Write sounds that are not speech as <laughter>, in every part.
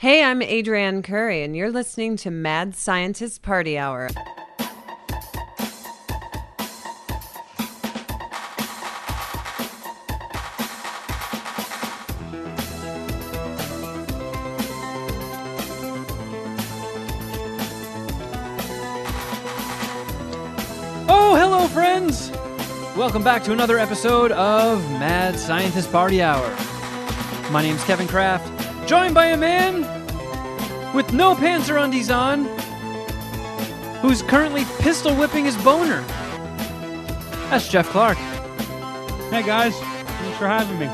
Hey, I'm Adrienne Curry, and you're listening to Mad Scientist Party Hour. Oh, hello, friends! Welcome back to another episode of Mad Scientist Party Hour. My name's Kevin Kraft, joined by a man with no pants panzer undies on, who's currently pistol whipping his boner. That's Jeff Clark. Hey guys, thanks for having me.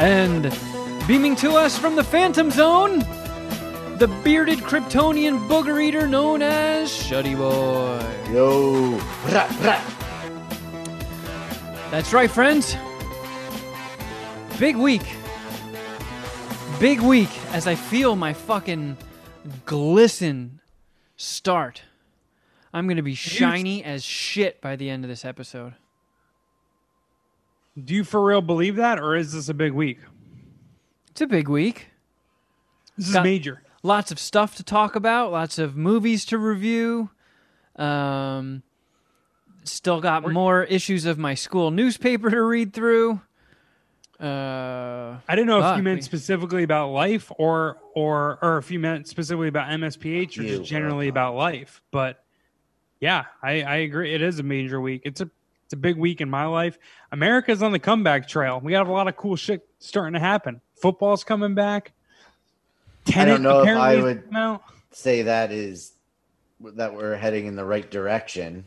And beaming to us from the Phantom Zone, the bearded Kryptonian booger eater known as Shuddy Boy. Yo, rah, rah. That's right, friends. Big week. Big week as I feel my fucking glisten start. I'm going to be shiny as shit by the end of this episode. Do you for real believe that, or is this a big week? It's a big week. This is Got- major. Lots of stuff to talk about, lots of movies to review. Um, still got more issues of my school newspaper to read through. Uh, I didn't know if you meant we- specifically about life, or or or if you meant specifically about MSPH, or You, just generally uh, about life. But yeah, I, I agree. It is a major week. It's a it's a big week in my life. America's on the comeback trail. We have a lot of cool shit starting to happen. Football's coming back. Tenet know if apparently I is would- coming out. Say that is that we're heading in the right direction.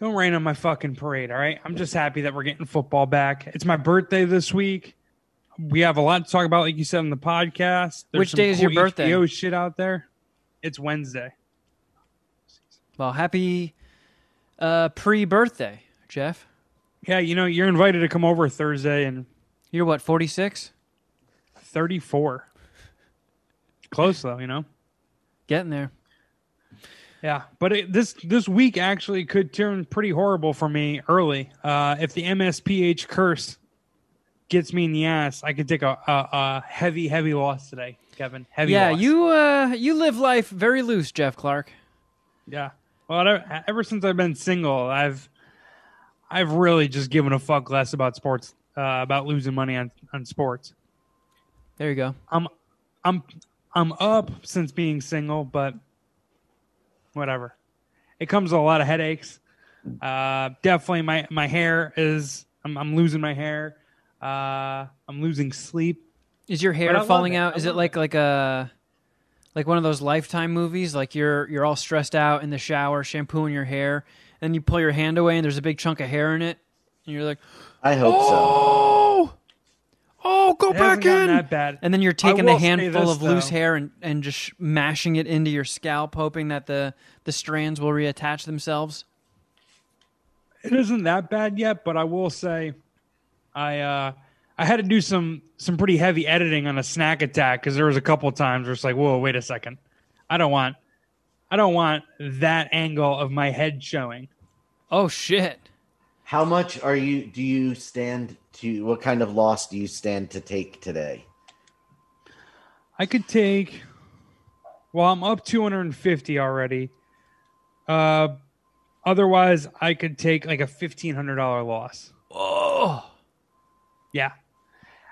Don't rain on my fucking parade, all right? I'm just happy that we're getting football back. It's my birthday this week. We have a lot to talk about, like you said on the podcast. Which day is cool your birthday? HBO shit out there. It's Wednesday. well, happy uh, pre-birthday, Jeff. Yeah, you know, you're invited to come over Thursday and You're what, 46? 34. Close though, you know. Getting there. Yeah, but it, this this week actually could turn pretty horrible for me early. Uh, if the MSPH curse gets me in the ass, I could take a, a, a heavy, heavy loss today, Kevin. Heavy. yeah, loss. you uh, you live life very loose, Jeff Clark. Yeah. Well, I- ever since I've been single, I've I've really just given a fuck less about sports, uh, about losing money on on sports. There you go. I'm I'm I'm up since being single, but whatever. It comes with a lot of headaches. Uh, definitely, my my hair is. I'm, I'm losing my hair. Uh, I'm losing sleep. Is your hair falling out? Is it love like like a like one of those lifetime movies? Like you're you're all stressed out in the shower, shampooing your hair, and you pull your hand away and there's a big chunk of hair in it, and you're like, I hope so. <gasps> oh, go It hasn't back in. that bad. And then you're taking a handful this, of loose hair and, and just sh- mashing it into your scalp, hoping that the, the strands will reattach themselves. it isn't that bad yet, but I will say, I uh, I had to do some some pretty heavy editing on a snack attack because there was a couple times where it's like, whoa, wait a second, I don't want, I don't want that angle of my head showing. Oh shit! How much are you? Do you stand to? What kind of loss do you stand to take today? I could take. Well, I'm up 250 already. Uh, otherwise, I could take like a fifteen hundred dollar loss. Oh, Yeah.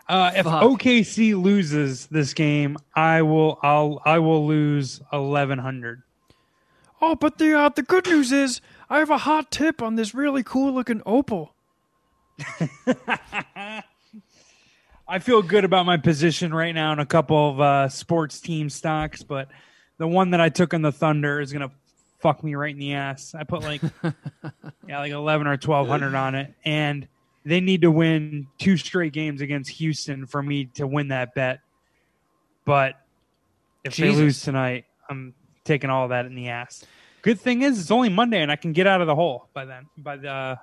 Uh, if Fuck. OKC loses this game, I will. I'll. I will lose eleven hundred. oh, but the uh, the good news is I have a hot tip on this really cool looking opal. <laughs> I feel good about my position right now in a couple of uh, sports team stocks, but the one that I took on the Thunder is gonna fuck me right in the ass. I put like <laughs> yeah, like eleven or twelve hundred on it, and they need to win two straight games against Houston for me to win that bet. But if Jesus. they lose tonight, I'm taking all that in the ass. Good thing is it's only Monday and I can get out of the hole by then. By the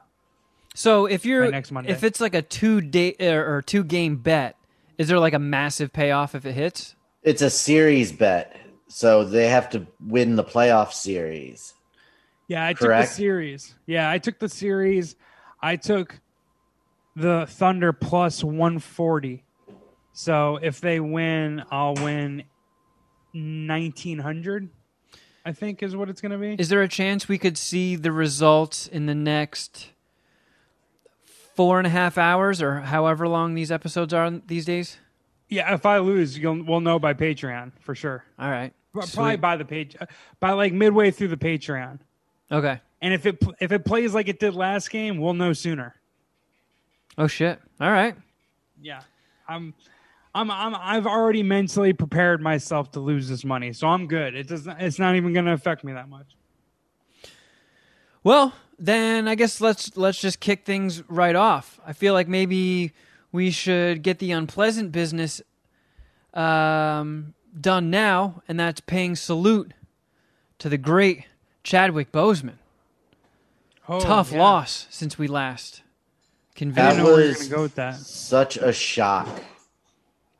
So if you're By next Monday. if it's like a two day or, uh, or two game bet, is there like a massive payoff if it hits? It's a series bet, so they have to win the playoff series. Yeah, I Correct? took the series. Yeah, I took the series. I took the Thunder plus 140. So if they win, I'll win nineteen hundred. I think is what it's going to be. Is there a chance we could see the results in the next four and a half hours, or however long these episodes are these days? yeah, if I lose, you'll we'll know by Patreon for sure. All right. Probably Sweet. by the page, uh, by like midway through the Patreon. Okay. And if it if it plays like it did last game, we'll know sooner. Oh shit. All right. Yeah, I'm, I'm, I'm, I've already mentally prepared myself to lose this money, so I'm good. It doesn't. It's not even going to affect me that much. Well, then I guess let's let's just kick things right off. I feel like maybe we should get the unpleasant business um, done now, and that's paying salute to the great Chadwick Boseman. Oh, Tough yeah. loss since we last I convened. That know we were was go with that. such a shock.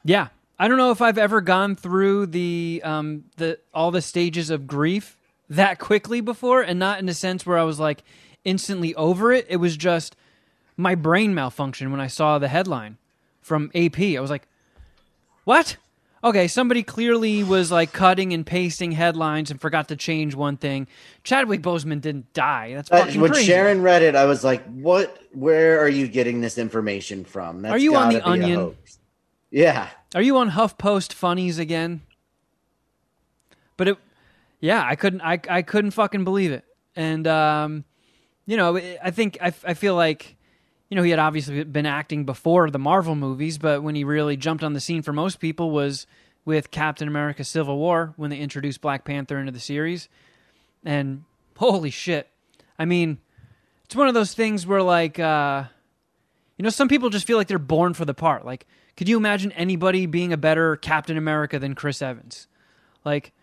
Yeah, I don't know if I've ever gone through the um the all the stages of grief that quickly before, and not in a sense where I was like instantly over it. It was just my brain malfunction when I saw the headline from AP. I was like, "What?" Okay, somebody clearly was like cutting and pasting headlines and forgot to change one thing. Chadwick Boseman didn't die. That's Uh, when crazy. Sharon read it, I was like, "What? Where are you getting this information from?" That's Are you on The Onion? Yeah, Are you on HuffPost funnies again? But it, yeah, I couldn't, I, I couldn't fucking believe it. And um, you know, I think I, I feel like, you know, he had obviously been acting before the Marvel movies, but when he really jumped on the scene for most people was with Captain America: Civil War when they introduced Black Panther into the series. And holy shit, I mean, it's one of those things where like. uh you know, some people just feel like they're born for the part. Like, could you imagine anybody being a better Captain America than Chris Evans? Like,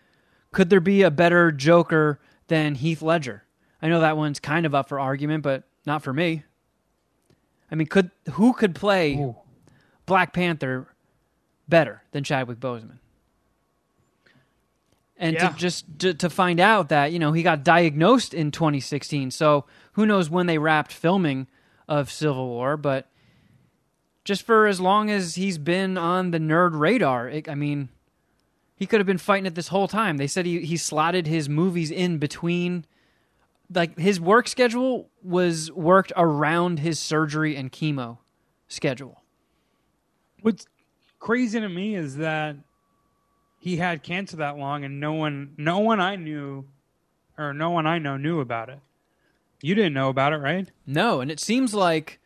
could there be a better Joker than Heath Ledger? I know that one's kind of up for argument, but not for me. I mean, could who could play Ooh. Black Panther better than Chadwick Boseman? And Yeah. to just to, to find out that you know he got diagnosed in 2016, so who knows when they wrapped filming of Civil War, but just for as long as he's been on the nerd radar, it, I mean, he could have been fighting it this whole time. They said he he slotted his movies in between like his work schedule was worked around his surgery and chemo schedule. What's crazy to me is that he had cancer that long, and no one, no one I knew, or no one I know knew about it. You didn't know about it, right? No, and it seems like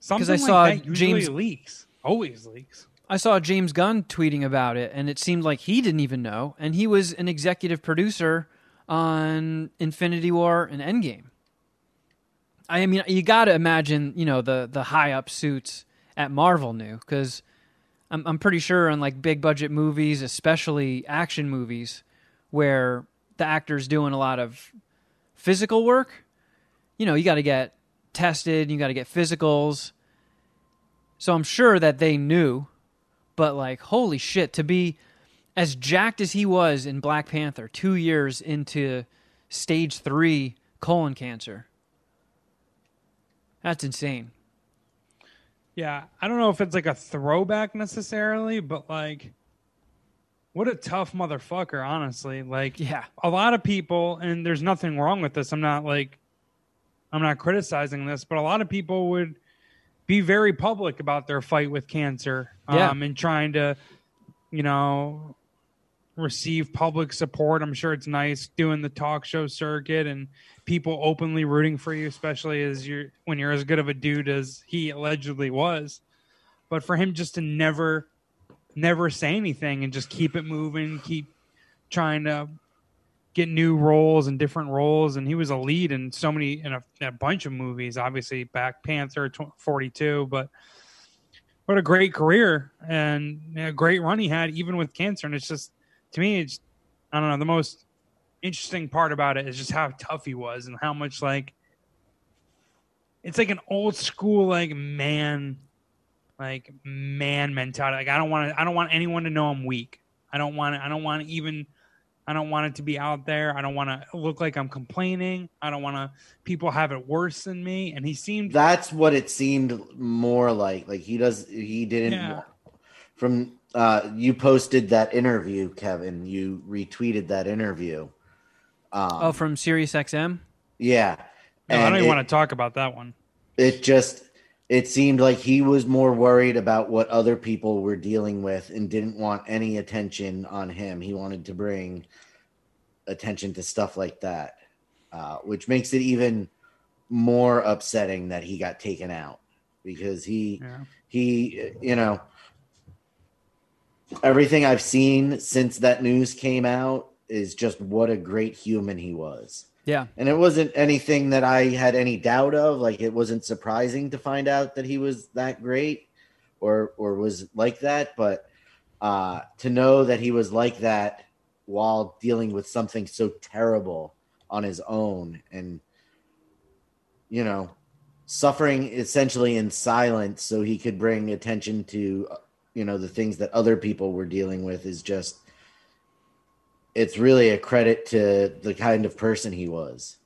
Something I like saw that usually James- leaks, always leaks. I saw James Gunn tweeting about it, and it seemed like he didn't even know, and he was an executive producer on Infinity War and Endgame. I mean, you got to imagine, you know, the the high up suits at Marvel knew because I'm I'm pretty sure on like big budget movies, especially action movies, where the actor's doing a lot of physical work. You know, you got to get tested, you got to get physicals. So I'm sure that they knew, but like, holy shit, to be as jacked as he was in Black Panther, two years into stage three colon cancer. That's insane. Yeah, I don't know if it's like a throwback necessarily, but like, what a tough motherfucker, honestly. Like, Yeah. a lot of people, and there's nothing wrong with this. I'm not like, I'm not criticizing this, but a lot of people would be very public about their fight with cancer, Yeah. um, and trying to, you know, receive public support. I'm sure it's nice doing the talk show circuit and people openly rooting for you, especially as you're when you're as good of a dude as he allegedly was. But for him just to never, never say anything and just keep it moving, keep trying to get new roles and different roles, and he was a lead in so many in a, in a bunch of movies. Obviously, Black Panther, Forty Two, but what a great career and a great run he had, even with cancer. And it's just to me, it's I don't know the most interesting part about it is just how tough he was and how much like it's like an old school like man like man mentality like i don't want to i don't want anyone to know i'm weak i don't want i don't want even i don't want it to be out there i don't want to look like i'm complaining i don't want to people have it worse than me and he seemed That's what it seemed more like. Like he does, he didn't. Yeah. from uh, you posted that interview, Kevin. You retweeted that interview. Um, oh, from Sirius XM. yeah. No, I don't even it- want to talk about that one. it just it seemed like he was more worried about what other people were dealing with and didn't want any attention on him he wanted to bring attention to stuff like that uh, which makes it even more upsetting that he got taken out because he Yeah. he you know everything i've seen since that news came out is just what a great human he was Yeah. and it wasn't anything that I had any doubt of. Like it wasn't surprising to find out that he was that great or or was like that, but uh to know that he was like that while dealing with something so terrible on his own and you know suffering essentially in silence so he could bring attention to you know the things that other people were dealing with is just it's really a credit to the kind of person he was.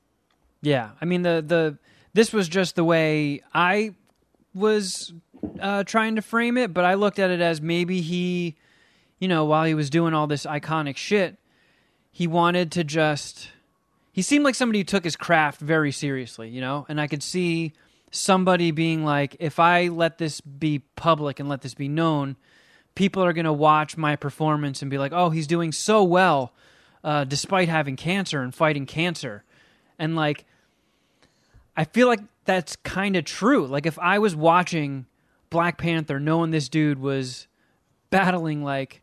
Yeah, I mean the the this was just the way I was uh, trying to frame it, but I looked at it as maybe he, you know, while he was doing all this iconic shit, he wanted to just. He seemed like somebody who took his craft very seriously, you know, and I could see somebody being like, if I let this be public and let this be known, people are going to watch my performance and be like, oh, he's doing so well uh, despite having cancer and fighting cancer. And like, I feel like that's kind of true. Like, if I was watching Black Panther knowing this dude was battling like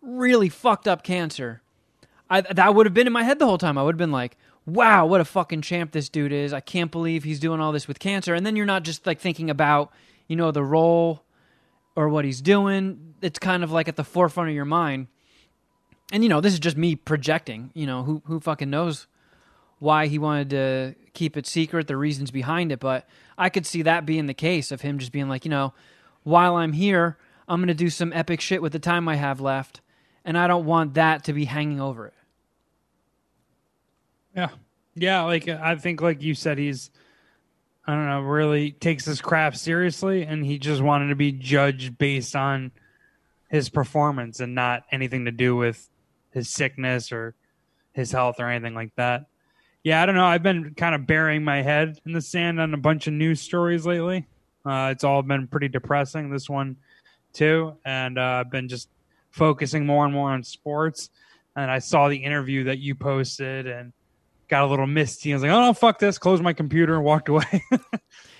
really fucked up cancer, I, that would have been in my head the whole time. I would have been like, wow, what a fucking champ this dude is. I can't believe he's doing all this with cancer. And then you're not just like thinking about, you know, the role or what he's doing. It's kind of like at the forefront of your mind. And you know, this is just me projecting. You know, who who fucking knows why he wanted to keep it secret, the reasons behind it. But I could see that being the case of him just being like, you know, while I'm here, I'm gonna do some epic shit with the time I have left, and I don't want that to be hanging over it. Yeah. Yeah, like I think like you said he's I don't know, really takes his craft seriously and he just wanted to be judged based on his performance and not anything to do with his sickness or his health or anything like that. Yeah, I don't know. I've been kind of burying my head in the sand on a bunch of news stories lately. Uh, it's all been pretty depressing. This one too, and uh, I've been just focusing more and more on sports. And I saw the interview that you posted and got a little misty. I was like, "Oh no, fuck this!" Closed my computer and walked away. <laughs> no,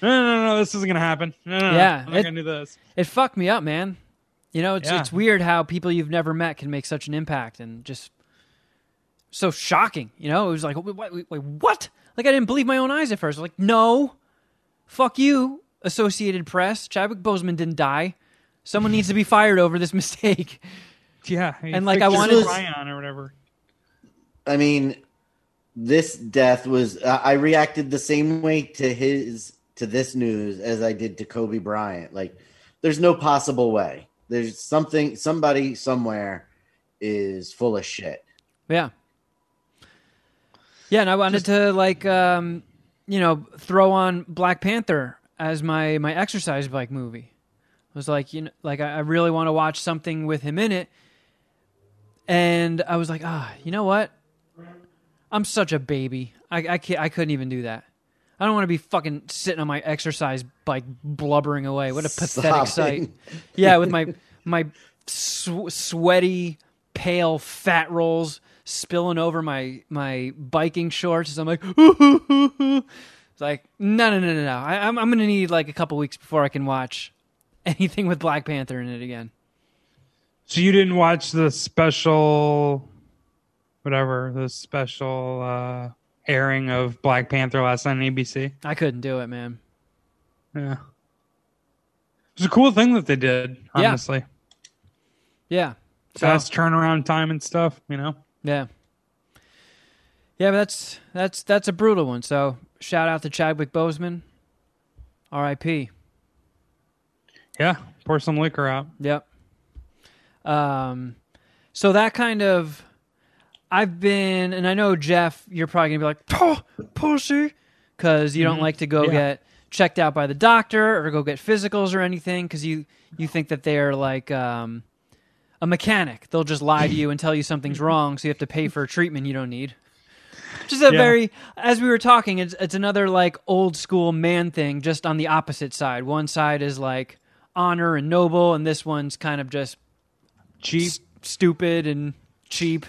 no, no, no, this isn't gonna happen. No, no, no, Yeah, I'm not gonna do this. It fucked me up, man. You know, it's Yeah. it's weird how people you've never met can make such an impact and just so shocking. You know, it was like, wait, wait, wait, what? Like I didn't believe my own eyes at first. Like, no, fuck you, Associated Press. Chadwick Boseman didn't die. Someone needs to be fired over this <laughs> mistake. Yeah, And, like, fixed I his wanted- Ryan or whatever. I mean, this death was. Uh, I reacted the same way to his to this news as I did to Kobe Bryant. Like, there's no possible way. There's something. Somebody somewhere is full of shit. Yeah. Yeah, and I wanted to like um, you know, throw on Black Panther as my my exercise bike movie. I was like, you know, like I I really want to watch something with him in it. And I was like, ah, you know what? I'm such a baby. I I can't, I couldn't even do that. I don't want to be fucking sitting on my exercise bike blubbering away. What a pathetic sight. Yeah, with my my sw- sweaty, pale fat rolls spilling over my my biking shorts. I'm like, it's <laughs> like no, no, no, no, no. I, I'm I'm gonna need like a couple weeks before I can watch anything with Black Panther in it again. So you didn't watch the special, whatever the special uh, airing of Black Panther last night on ABC. I couldn't do it, man. Yeah, it was a cool thing that they did. Yeah. Honestly, Yeah. So fast turnaround time and stuff. You know. yeah. Yeah, but that's that's that's a brutal one. So shout out to Chadwick Boseman. R.I.P. Yeah, pour some liquor out. Yep. Um, so that kind of, I've been, and I know Jeff, you're probably gonna be like, oh, pussy, because you don't like to go Yeah. get checked out by the doctor or go get physicals or anything because you you think that they're like um, a mechanic. They'll just lie to you and tell you something's wrong, so you have to pay for a treatment you don't need. Just a Yeah. very, as we were talking, it's it's another like old school man thing, just on the opposite side. One side is like honor and noble, and this one's kind of just Cheap. s- stupid and cheap.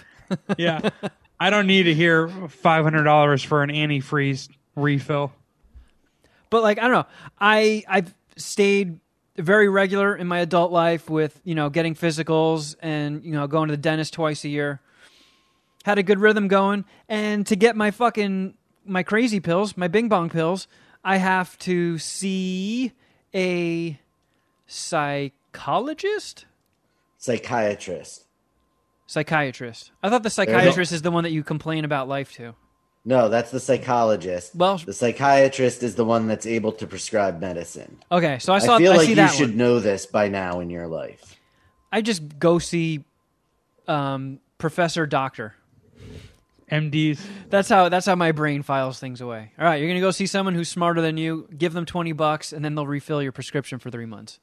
Yeah. I don't need to hear five hundred dollars for an antifreeze refill. but like I don't know, I I've stayed very regular in my adult life with you know getting physicals and you know going to the dentist twice a year. Had a good rhythm going, and to get my fucking my crazy pills, my Bing Bong pills, I have to see a psychologist, Psychiatrist. Psychiatrist. I thought the psychiatrist is the one that you complain about life to. No, that's the psychologist. Well- the psychiatrist is the one that's able to prescribe medicine. Okay, so I I, saw. I, feel like see you should one. know this by now in your life. I just go see um, Professor Doctor. MDs. That's how that's how my brain files things away. All right, you're gonna go see someone who's smarter than you. Give them twenty bucks, and then they'll refill your prescription for three months.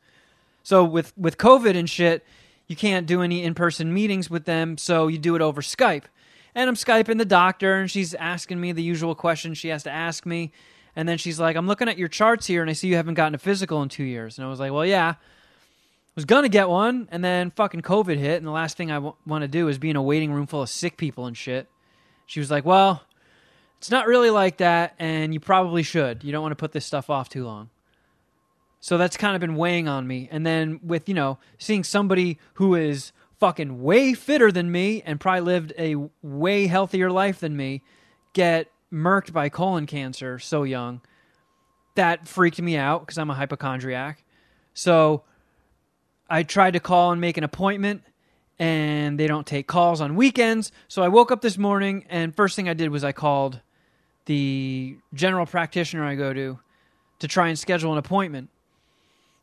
So with with COVID and shit, you can't do any in person meetings with them. So you do it over Skype. And I'm skyping the doctor, and she's asking me the usual questions she has to ask me. And then she's like, "I'm looking at your charts here, and I see you haven't gotten a physical in two years." And I was like, "Well, yeah." was gonna get one, and then fucking COVID hit, and the last thing I w- want to do is be in a waiting room full of sick people and shit. She was like, "Well, it's not really like that, and you probably should. You don't want to put this stuff off too long." So that's kind of been weighing on me. And then with you know seeing somebody who is fucking way fitter than me and probably lived a way healthier life than me get murked by colon cancer so young, that freaked me out because I'm a hypochondriac. So I tried to call and make an appointment, and they don't take calls on weekends. So I woke up this morning, and first thing I did was I called the general practitioner I go to to try and schedule an appointment.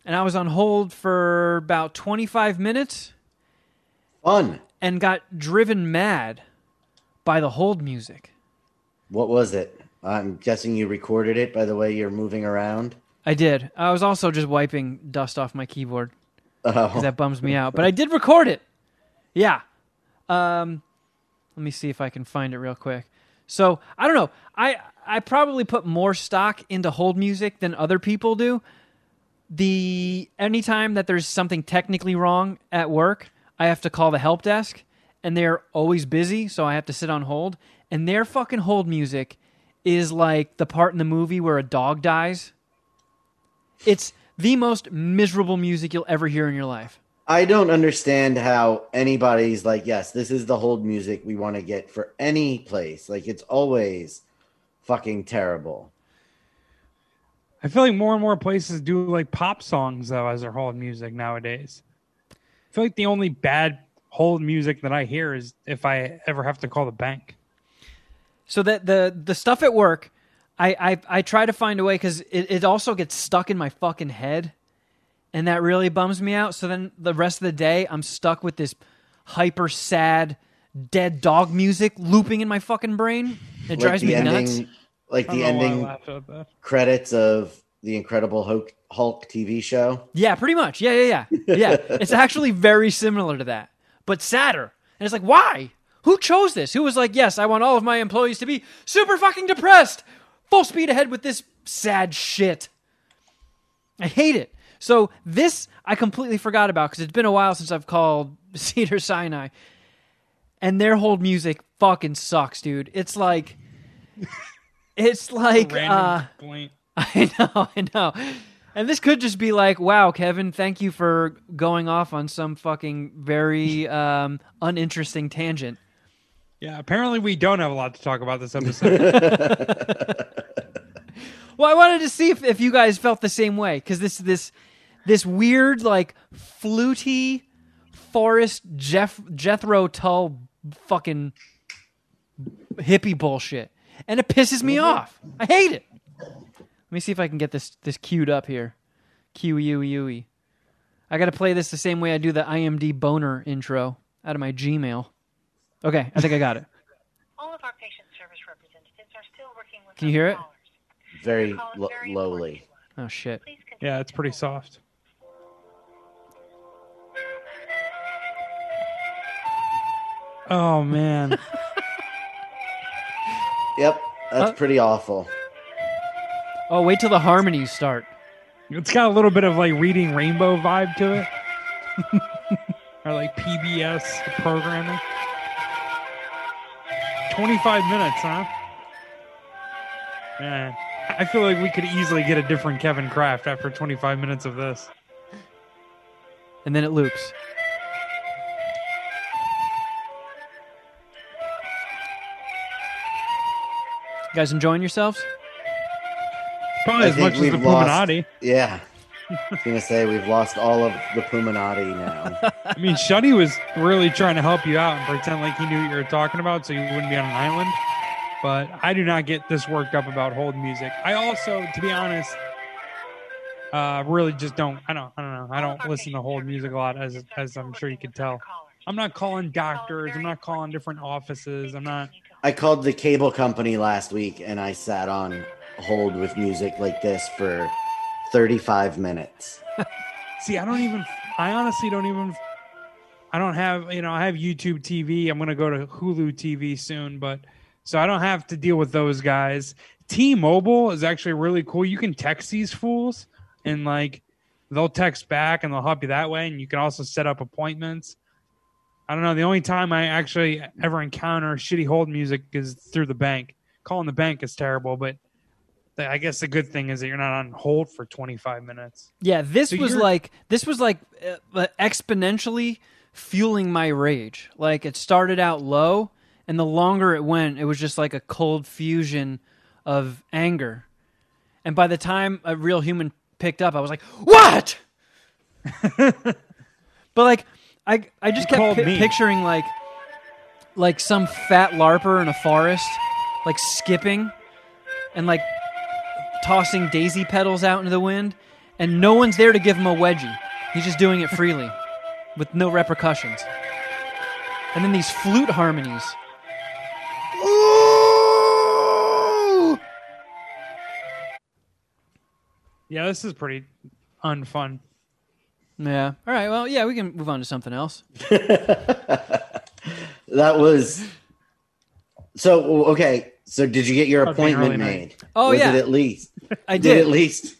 And I was on hold for about 25 minutes Fun. and got driven mad by the hold music. What was it? I'm guessing you recorded it by the way you're moving around. I did. I was also just wiping dust off my keyboard. Oh, because that bums me out. But I did record it. Yeah. Um, let me see if I can find it real quick. So I don't know. I I probably put more stock into hold music than other people do. The anytime that there's something technically wrong at work, I have to call the help desk, and they're always busy, so I have to sit on hold. And their fucking hold music is like the part in the movie where a dog dies. It's the most miserable music you'll ever hear in your life. I don't understand how anybody's like, yes, this is the hold music we want to get for any place. Like it's always fucking terrible. I feel like more and more places do like pop songs though as their hold music nowadays. I feel like the only bad hold music that I hear is if I ever have to call the bank. So that the the stuff at work, I I, I try to find a way because it, it also gets stuck in my fucking head, and that really bums me out. So then the rest of the day, I'm stuck with this hyper sad dead dog music looping in my fucking brain. It drives me the nuts. Ending, like the don't know why I ending laughed at that. credits of the Incredible Hulk, Hulk TV show. Yeah, pretty much. Yeah, yeah, yeah. Yeah. <laughs> it's actually very similar to that, but sadder. And it's like, why? Who chose this? Who was like, yes, I want all of my employees to be super fucking depressed, full speed ahead with this sad shit. I hate it. So this I completely forgot about because it's been a while since I've called <laughs> Cedars-Sinai, and their whole music fucking sucks, dude. It's like, it's like, Random uh, complaint. <laughs> I know, I know. And this could just be like, wow, Kevin, thank you for going off on some fucking very um, uninteresting tangent. Yeah, apparently we don't have a lot to talk about this episode. <laughs> Well, I wanted to see if, if you guys felt the same way because this this this weird like fluty forest Jeff Jethro Tull fucking hippie bullshit, and it pisses me mm-hmm. off. I hate it. Let me see if I can get this this queued up here. Q U U E. I got to play this the same way I do the IMD boner intro out of my Gmail. Okay, I think I got it. <laughs> All of our patient service representatives are still working with Can you hear it? callers. Very Your call is lo- very lowly. important to us. Oh shit. Yeah, it's pretty soft. <laughs> Oh man. <laughs> Yep, that's Uh, pretty awful. Oh, wait till the harmonies start. It's got a little bit of like reading rainbow vibe to it. <laughs> or like PBS programming. 25 minutes, huh? Man, I feel like we could easily get a different Kevin Kraft after 25 minutes of this. And then it loops. You guys enjoying yourselves? Probably I as much as the lost- Puminati. Yeah. <laughs> I was gonna say we've lost all of the Puminati now. I mean, Shuddy was really trying to help you out and pretend like he knew what you were talking about so you wouldn't be on an island. But I do not get this worked up about hold music. I also, to be honest, uh, really just don't. I don't. I don't know. I don't listen to hold music a lot, as as I'm sure you could tell. I'm not calling doctors. I'm not calling different offices. I'm not. I called the cable company last week and I sat on hold with music like this for 35 minutes. <laughs> See, I don't even. I honestly don't even. I don't have. You know, I have YouTube TV. I'm gonna go to Hulu TV soon, but so I don't have to deal with those guys. T-Mobile is actually really cool. You can text these fools, and like they'll text back and they'll help you that way. And you can also set up appointments. I don't know. The only time I actually ever encounter shitty hold music is through the bank. Calling the bank is terrible, but the- I guess the good thing is that you're not on hold for 25 minutes. Yeah, this So was like this was like uh, exponentially fueling my rage. Like it started out low, and the longer it went, it was just like a cold fusion of anger. And by the time a real human picked up, I was like, "What?" <laughs> but like, I I just You kept called pi- me. picturing like like some fat larper in a forest, like skipping, and like tossing daisy petals out into the wind, and no one's there to give him a wedgie. He's just doing it freely, <laughs> with no repercussions. And then these flute harmonies. Ooh! Yeah, this is pretty unfun. Yeah. All right. Well, yeah, we can move on to something else. <laughs> That was so okay. So did you get your appointment night. made? Oh, was yeah. it at least? <laughs> I Did did. at least?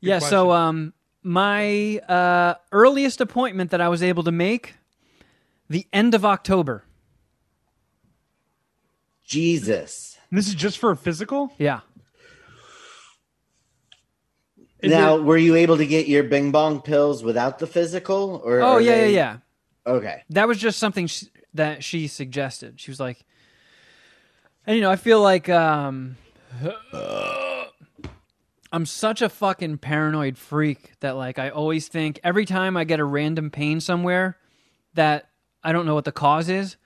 yeah. question. So, um, my uh, earliest appointment that I was able to make, the end of October. Jesus. And this is just for a physical. Yeah. Is now, it- were you able to get your Bing Bong pills without the physical? Or Oh yeah, they- yeah, yeah. Okay. that was just something sh that she suggested. She was like, and you know, I feel like um, I'm such a fucking paranoid freak that like I always think every time I get a random pain somewhere that I don't know what the cause is.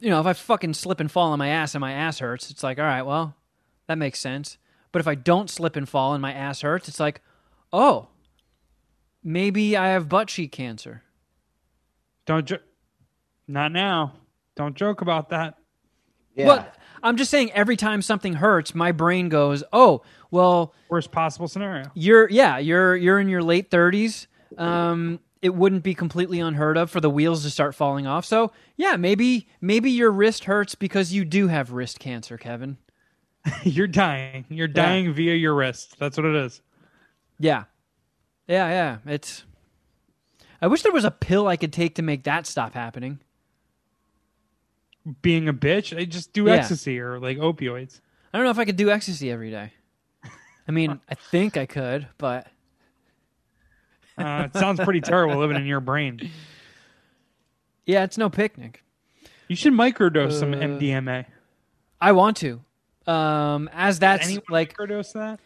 You know, if I fucking slip and fall on my ass and my ass hurts, it's like, all right, well, that makes sense. But if I don't slip and fall and my ass hurts, it's like, oh, maybe I have butt cheek cancer. Don't jo- not now. Don't joke about that. Yeah. But I'm just saying, every time something hurts, my brain goes, "Oh, well, Worst possible scenario. you're yeah, you're you're in your late 30s. Um, it wouldn't be completely unheard of for the wheels to start falling off. So yeah, maybe maybe your wrist hurts because you do have wrist cancer, Kevin. <laughs> You're dying. You're dying via your wrist. That's what it is. Yeah, yeah, yeah. It's. I wish there was a pill I could take to make that stop happening. Being a bitch, I just do Yeah. ecstasy or like opioids. I don't know if I could do ecstasy every day. I mean, <laughs> I think I could, but Uh, it sounds pretty <laughs> terrible living in your brain. yeah, it's no picnic. You should microdose some Uh, MDMA. I want to. Um, as that's Anyone like, microdose that?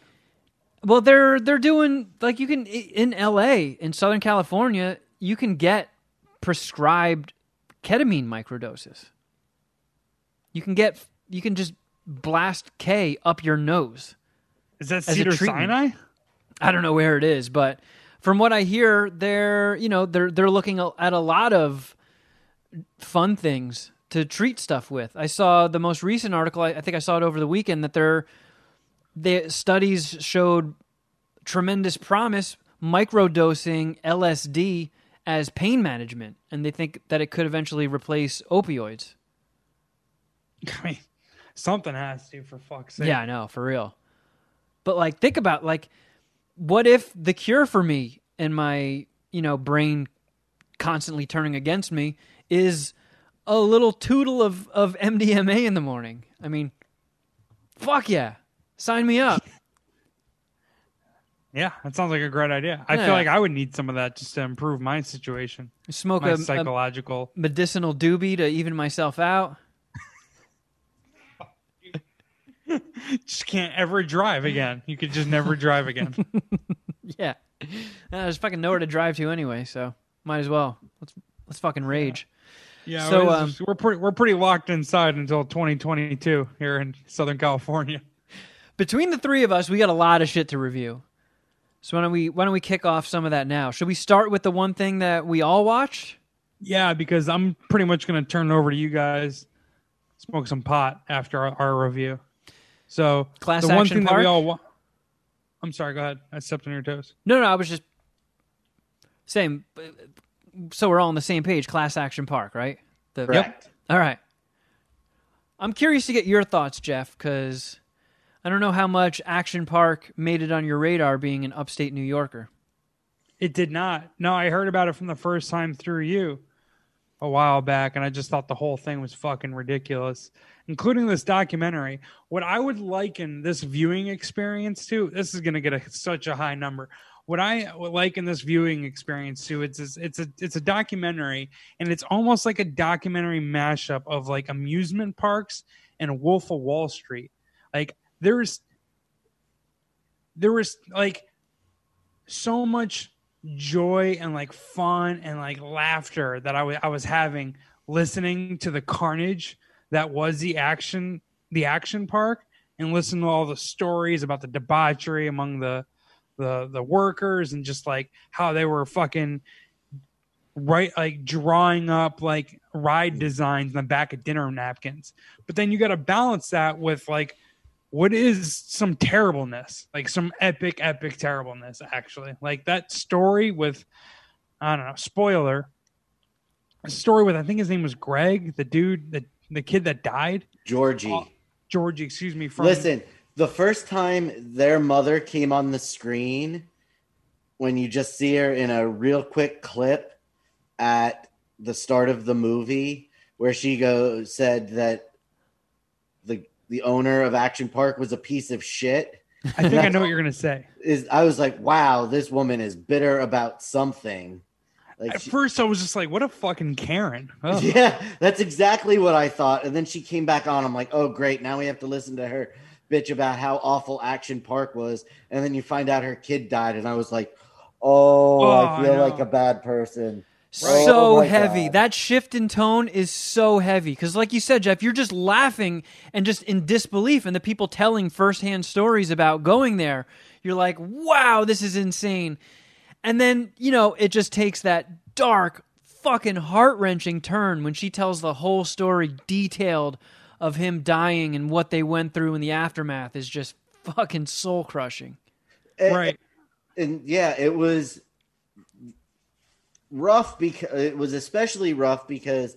well, they're they're doing like you can in L.A. in Southern California, you can get prescribed ketamine microdoses. You can get you can just blast K up your nose. Is that Cedar. Sinai? I don't know where it is, but from what I hear, they're you know they're they're looking at a lot of fun things to treat stuff with. I saw the most recent article. I, I think I saw it over the weekend that they're the studies showed tremendous promise microdosing LSD as pain management, and they think that it could eventually replace opioids. <laughs> I mean, something has to, for fuck's sake. Yeah, I know, for real. But like think about like what if the cure for me and my, you know, brain constantly turning against me is a little tootle of of MDMA in the morning. I mean, fuck yeah. Sign me up. <laughs> Yeah, that sounds like a great idea. I Yeah. feel like I would need some of that just to improve my situation, Smoke my a, a psychological. medicinal doobie to even myself out. <laughs> just can't ever drive again. You could just never drive again. <laughs> Yeah. Uh, There's fucking nowhere to drive to anyway, so might as well. Let's let's fucking rage. Yeah, So, um, we're pretty we're pretty locked inside until 2022 here in Southern California. Between the three of us, we got a lot of shit to review. So why don't we why don't we kick off some of that now? Should we start with the one thing that we all watched? Yeah, because I'm pretty much going to turn it over to you guys, smoke some pot after our, our review. So Class the one thing that we all wa- I'm sorry. Go ahead. I stepped on your toes. No, no, I was just saying. So we're all on the same page. Class Action Park, right? The, Correct. All right. I'm curious to get your thoughts, Jeff, because I don't know how much Action Park made it on your radar being an upstate New Yorker. It did not. No, I heard about it from the first time through you a while back, and I just thought the whole thing was fucking ridiculous, including this documentary. What I would liken this viewing experience to, this is going to get a, such a high number. What I would liken this viewing experience to, it's it's a it's a documentary, and it's almost like a documentary mashup of like amusement parks and Wolf of Wall Street. Like there's there was like so much joy and like fun and like laughter that I was having listening to the carnage that was the action the action park and listen to all the stories about the debauchery among the the the workers and just like how they were fucking right like drawing up like ride mm. designs in the back of dinner napkins. But then you got to balance that with like what is some terribleness? Like some epic epic terribleness actually. Like that story with i don't know spoiler. A story with i think his name was greg the dude the, the kid that died? Georgie. Oh, georgie excuse me from Listen, the first time their mother came on the screen, when you just see her in a real quick clip at the start of the movie, where she goes said that the the owner of Action Park was a piece of shit. i think i know what you're gonna say Is I was like, wow, this woman is bitter about something. Like at she- first i was just like what a fucking karen. <laughs> Yeah, that's exactly what I thought. And then she came back on. I'm like, oh, great. Now we have to listen to her bitch about how awful Action Park was. And then you find out her kid died. And I was like, oh, Oh, I feel I like a bad person. So Oh heavy. God. That shift in tone is so heavy. Because, like you said, Jeff, you're just laughing and just in disbelief. And the people telling firsthand stories about going there, you're like, wow, this is insane. And then, you know, it just takes that dark, fucking heart wrenching turn when she tells the whole story detailed of him dying and what they went through in the aftermath is just fucking soul crushing. And- right And yeah, it was rough because it was especially rough because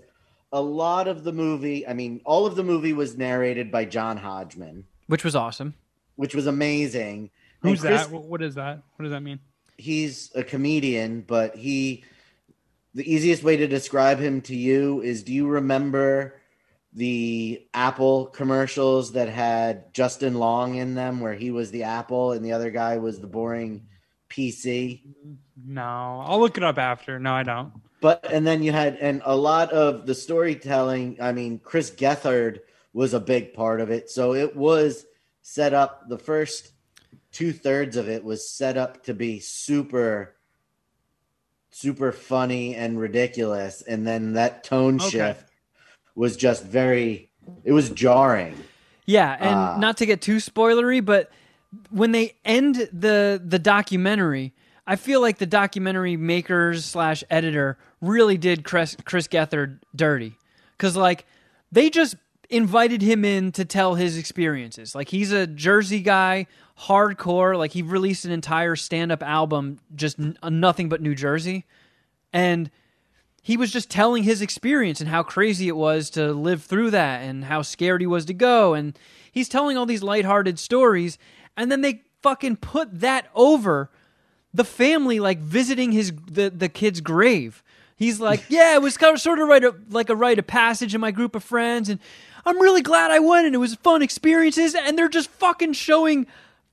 a lot of the movie, I mean, all of the movie was narrated by John Hodgman, Which was awesome. which was amazing. Who's Chris- that what is that what does that mean he's a comedian, but he the easiest way to describe him to you is do you remember the Apple commercials that had Justin Long in them where he was the Apple and the other guy was the boring PC? no i'll look it up after no i don't But and then you had and a lot of the storytelling, I mean Chris Gethard was a big part of it. So it was set up the first two thirds of it was set up to be super super funny and ridiculous and then that tone Okay. shift was just very it was jarring Yeah, and Ah. not to get too spoilery, but when they end the the documentary, I feel like the documentary makers slash editor really did Chris, Chris Gethard dirty because like they just invited him in to tell his experiences. Like he's a Jersey guy, hardcore. Like he released an entire stand-up album, just n- uh, nothing but New Jersey, and he was just telling his experience and how crazy it was to live through that and how scared he was to go. And he's telling all these lighthearted stories, and then they fucking put that over the family like visiting his the the kid's grave. He's like, <laughs> yeah, it was kind of sort of right like a rite of passage in my group of friends, and I'm really glad I went, and it was fun experiences. And they're just fucking showing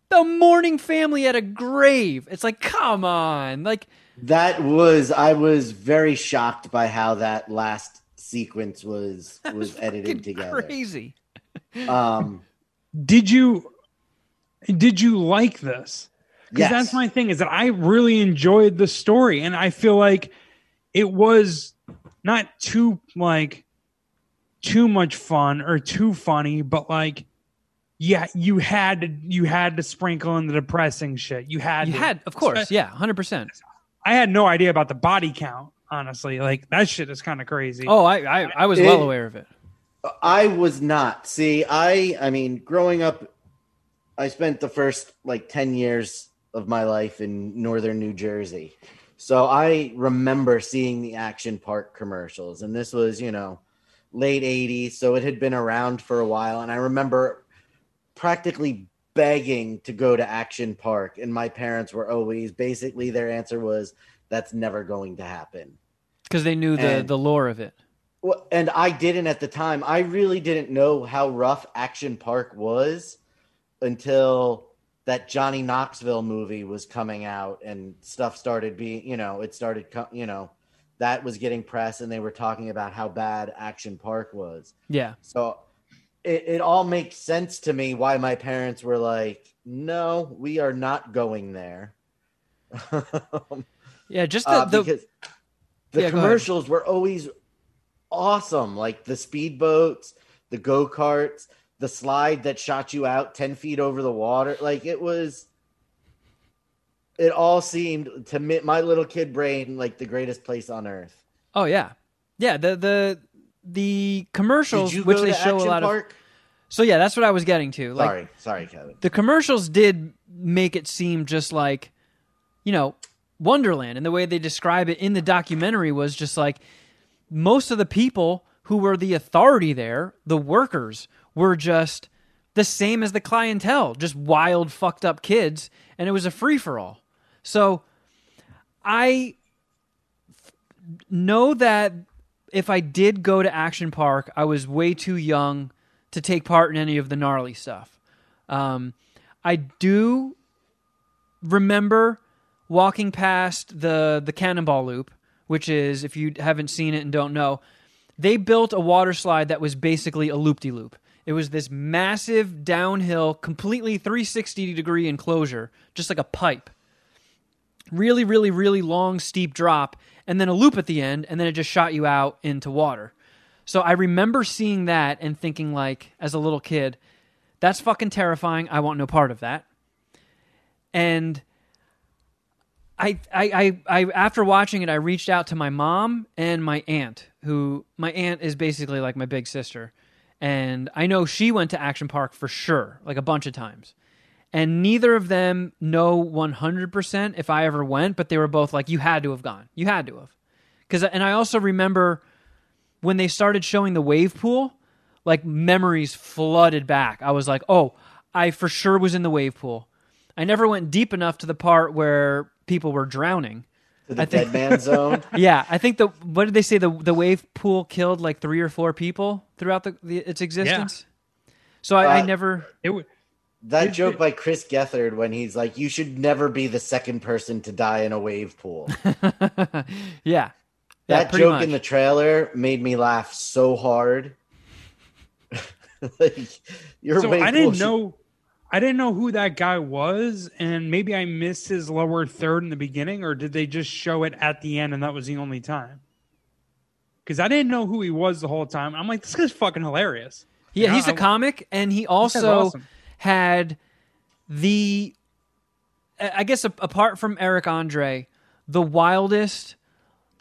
the mourning family at a grave. It's like, come on, like That was I was very shocked by how that last sequence was <laughs> was edited together. crazy. Um, Did you did you like this? Because yes. that's my thing is that I really enjoyed the story, and I feel like it was not too like too much fun or too funny, but like yeah, you had to you had to sprinkle in the depressing shit. You had You to. had, of course, yeah, hundred percent. I had no idea about the body count. Honestly, like that shit is kind of crazy. Oh, I, I, I was It- well aware of it. I was not. See, I I mean, growing up, I spent the first like ten years of my life in northern New Jersey, so I remember seeing the Action Park commercials, and this was you know late '80s, so it had been around for a while, and I remember practically begging to go to Action Park, and my parents were always basically their answer was that's never going to happen. because they knew the And- the lore of it. Well, and I didn't at the time. I really didn't know how rough Action Park was until that Johnny Knoxville movie was coming out and stuff started being, you know, it started, co- you know, that was getting press and they were talking about how bad Action Park was. Yeah, So it, it all makes sense to me why my parents were like, no, we are not going there. <laughs> yeah. Just the, uh, the because the Yeah, commercials were always awesome. Like the speedboats, the go karts, the slide that shot you out 10 feet over the water. Like it was, it all seemed to me, my little kid brain like the greatest place on earth. oh yeah, yeah. The the the commercials which they show Action a lot of. Park? So yeah, that's what I was getting to. Like sorry, sorry, Kevin. the commercials did make it seem just like, you know, Wonderland, and the way they describe it in the documentary was just like most of the people who were the authority there, the workers, were just the same as the clientele, just wild, fucked up kids, and it was a free for all. So I know that if I did go to Action Park, I was way too young to take part in any of the gnarly stuff. Um, I do remember walking past the the Cannonball Loop, which is if you haven't seen it and don't know, they built a water slide that was basically a loop de loop. It was this massive downhill, completely 360 degree enclosure, just like a pipe. Really, really, really long, steep drop, and then a loop at the end, and then it just shot you out into water. So I remember seeing that and thinking, like, as a little kid, that's fucking terrifying. I want no part of that. And I, I, I, I, after watching it, I reached out to my mom and my aunt, who my aunt is basically like my big sister, and I know she went to Action Park for sure, like a bunch of times, and neither of them know one hundred percent if I ever went, but they were both like, "You had to have gone, you had to have," because, and I also remember when they started showing the wave pool, like memories flooded back. I was like, "Oh, I for sure was in the wave pool." I never went deep enough to the part where people were drowning. To the I think- dead man zone. <laughs> Yeah, I think the what did they say the the wave pool killed like three or four people throughout the, the its existence. Yeah. So I, I Uh, never. It w- That joke by Chris Gethard when he's like, "You should never be the second person to die in a wave pool." <laughs> yeah, yeah, that pretty joke much. in the trailer made me laugh so hard. <laughs> like, your so wave I pool didn't should- know. I didn't know who that guy was, and maybe I missed his lower third in the beginning, or did they just show it at the end and that was the only time? Because I didn't know who he was the whole time. I'm like, this guy's fucking hilarious. Yeah, Yeah, he's a I- comic, and he also awesome. had the, I guess, a- apart from Eric Andre, the wildest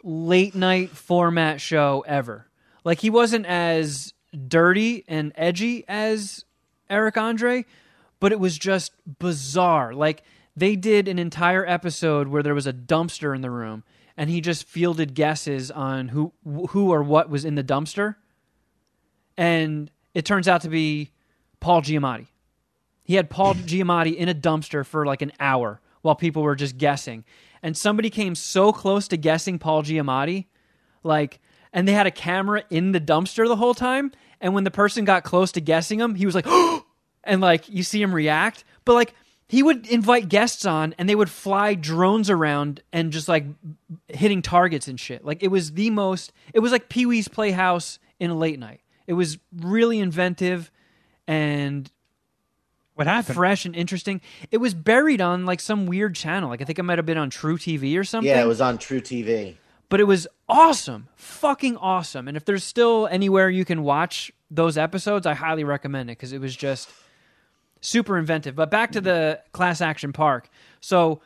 late night format show ever. Like he wasn't as dirty and edgy as Eric Andre, but it was just bizarre. Like they did an entire episode where there was a dumpster in the room and he just fielded guesses on who who or what was in the dumpster. And it turns out to be Paul Giamatti. He had Paul <laughs> Giamatti in a dumpster for like an hour while people were just guessing. And somebody came so close to guessing Paul Giamatti, like, and they had a camera in the dumpster the whole time. And when the person got close to guessing him, he was like, <gasps> oh, and like you see him react. But like he would invite guests on and they would fly drones around and just like hitting targets and shit. Like it was the most, it was like Pee Wee's Playhouse in a late night. It was really inventive and What happened? fresh and interesting. It was buried on like some weird channel. Like I think it might have been on truTV or something. Yeah, it was on truTV. but it was awesome, fucking awesome. And if there's still anywhere you can watch those episodes, I highly recommend it because it was just super inventive. But back to the class action park. So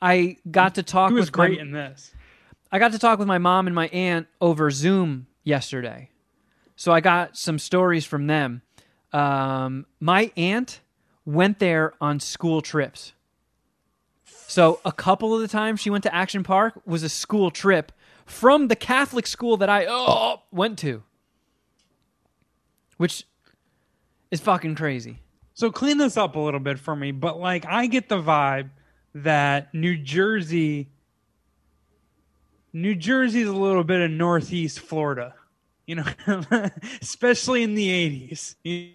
I got to talk He was with my- great in this. I got to talk with my mom and my aunt over Zoom yesterday. So I got some stories from them. Um, my aunt went there on school trips. So a couple of the times she went to Action Park was a school trip from the Catholic school that I oh, went to, which is fucking crazy. So clean this up a little bit for me, but like I get the vibe that New Jersey New Jersey's a little bit of northeast Florida. You know, <laughs> especially in the 80s. You,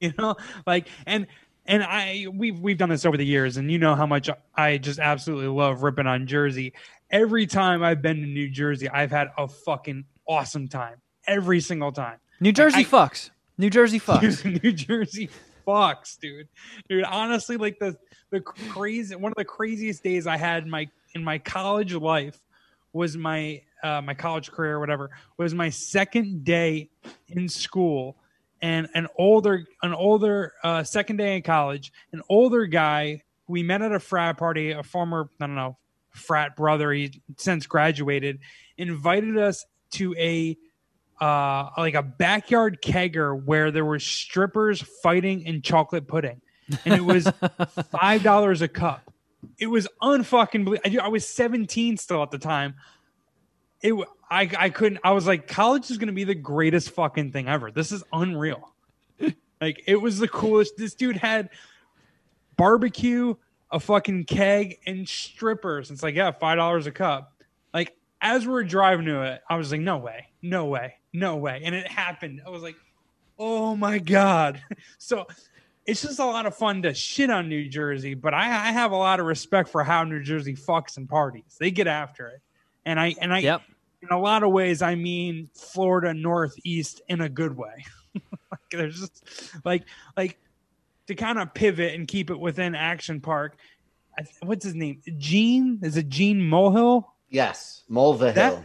you know, like and and I we've we've done this over the years and you know how much I just absolutely love ripping on Jersey. Every time I've been to New Jersey, I've had a fucking awesome time. Every single time. New Jersey I- fucks. New Jersey <laughs> fucks. New Jersey fucks, dude. Dude, honestly, like the the crazy one of the craziest days I had in my in my college life was my uh, my college career or whatever was my second day in school and an older an older uh, second day in college an older guy we met at a frat party a former i don't know frat brother he since graduated invited us to a uh, like a backyard kegger where there were strippers fighting in chocolate pudding, and it was <laughs> five dollars a cup. It was unfucking. belie- I, I was seventeen still at the time. It I I couldn't. I was like, college is gonna be the greatest fucking thing ever. This is unreal. like it was the coolest. This dude had barbecue, a fucking keg, and strippers. It's like yeah, five dollars a cup. Like as we were driving to it, I was like, no way, no way, no way. And it happened. I was like, oh my God. <laughs> So it's just a lot of fun to shit on New Jersey, but I, I have a lot of respect for how New Jersey fucks and parties. They get after it. And I and I Yep. in a lot of ways I mean Florida Northeast in a good way. <laughs> like there's just like like to kind of pivot and keep it within Action Park. I, what's his name? Gene? Is it Gene Mohill? Yes, Mulva That- Hill.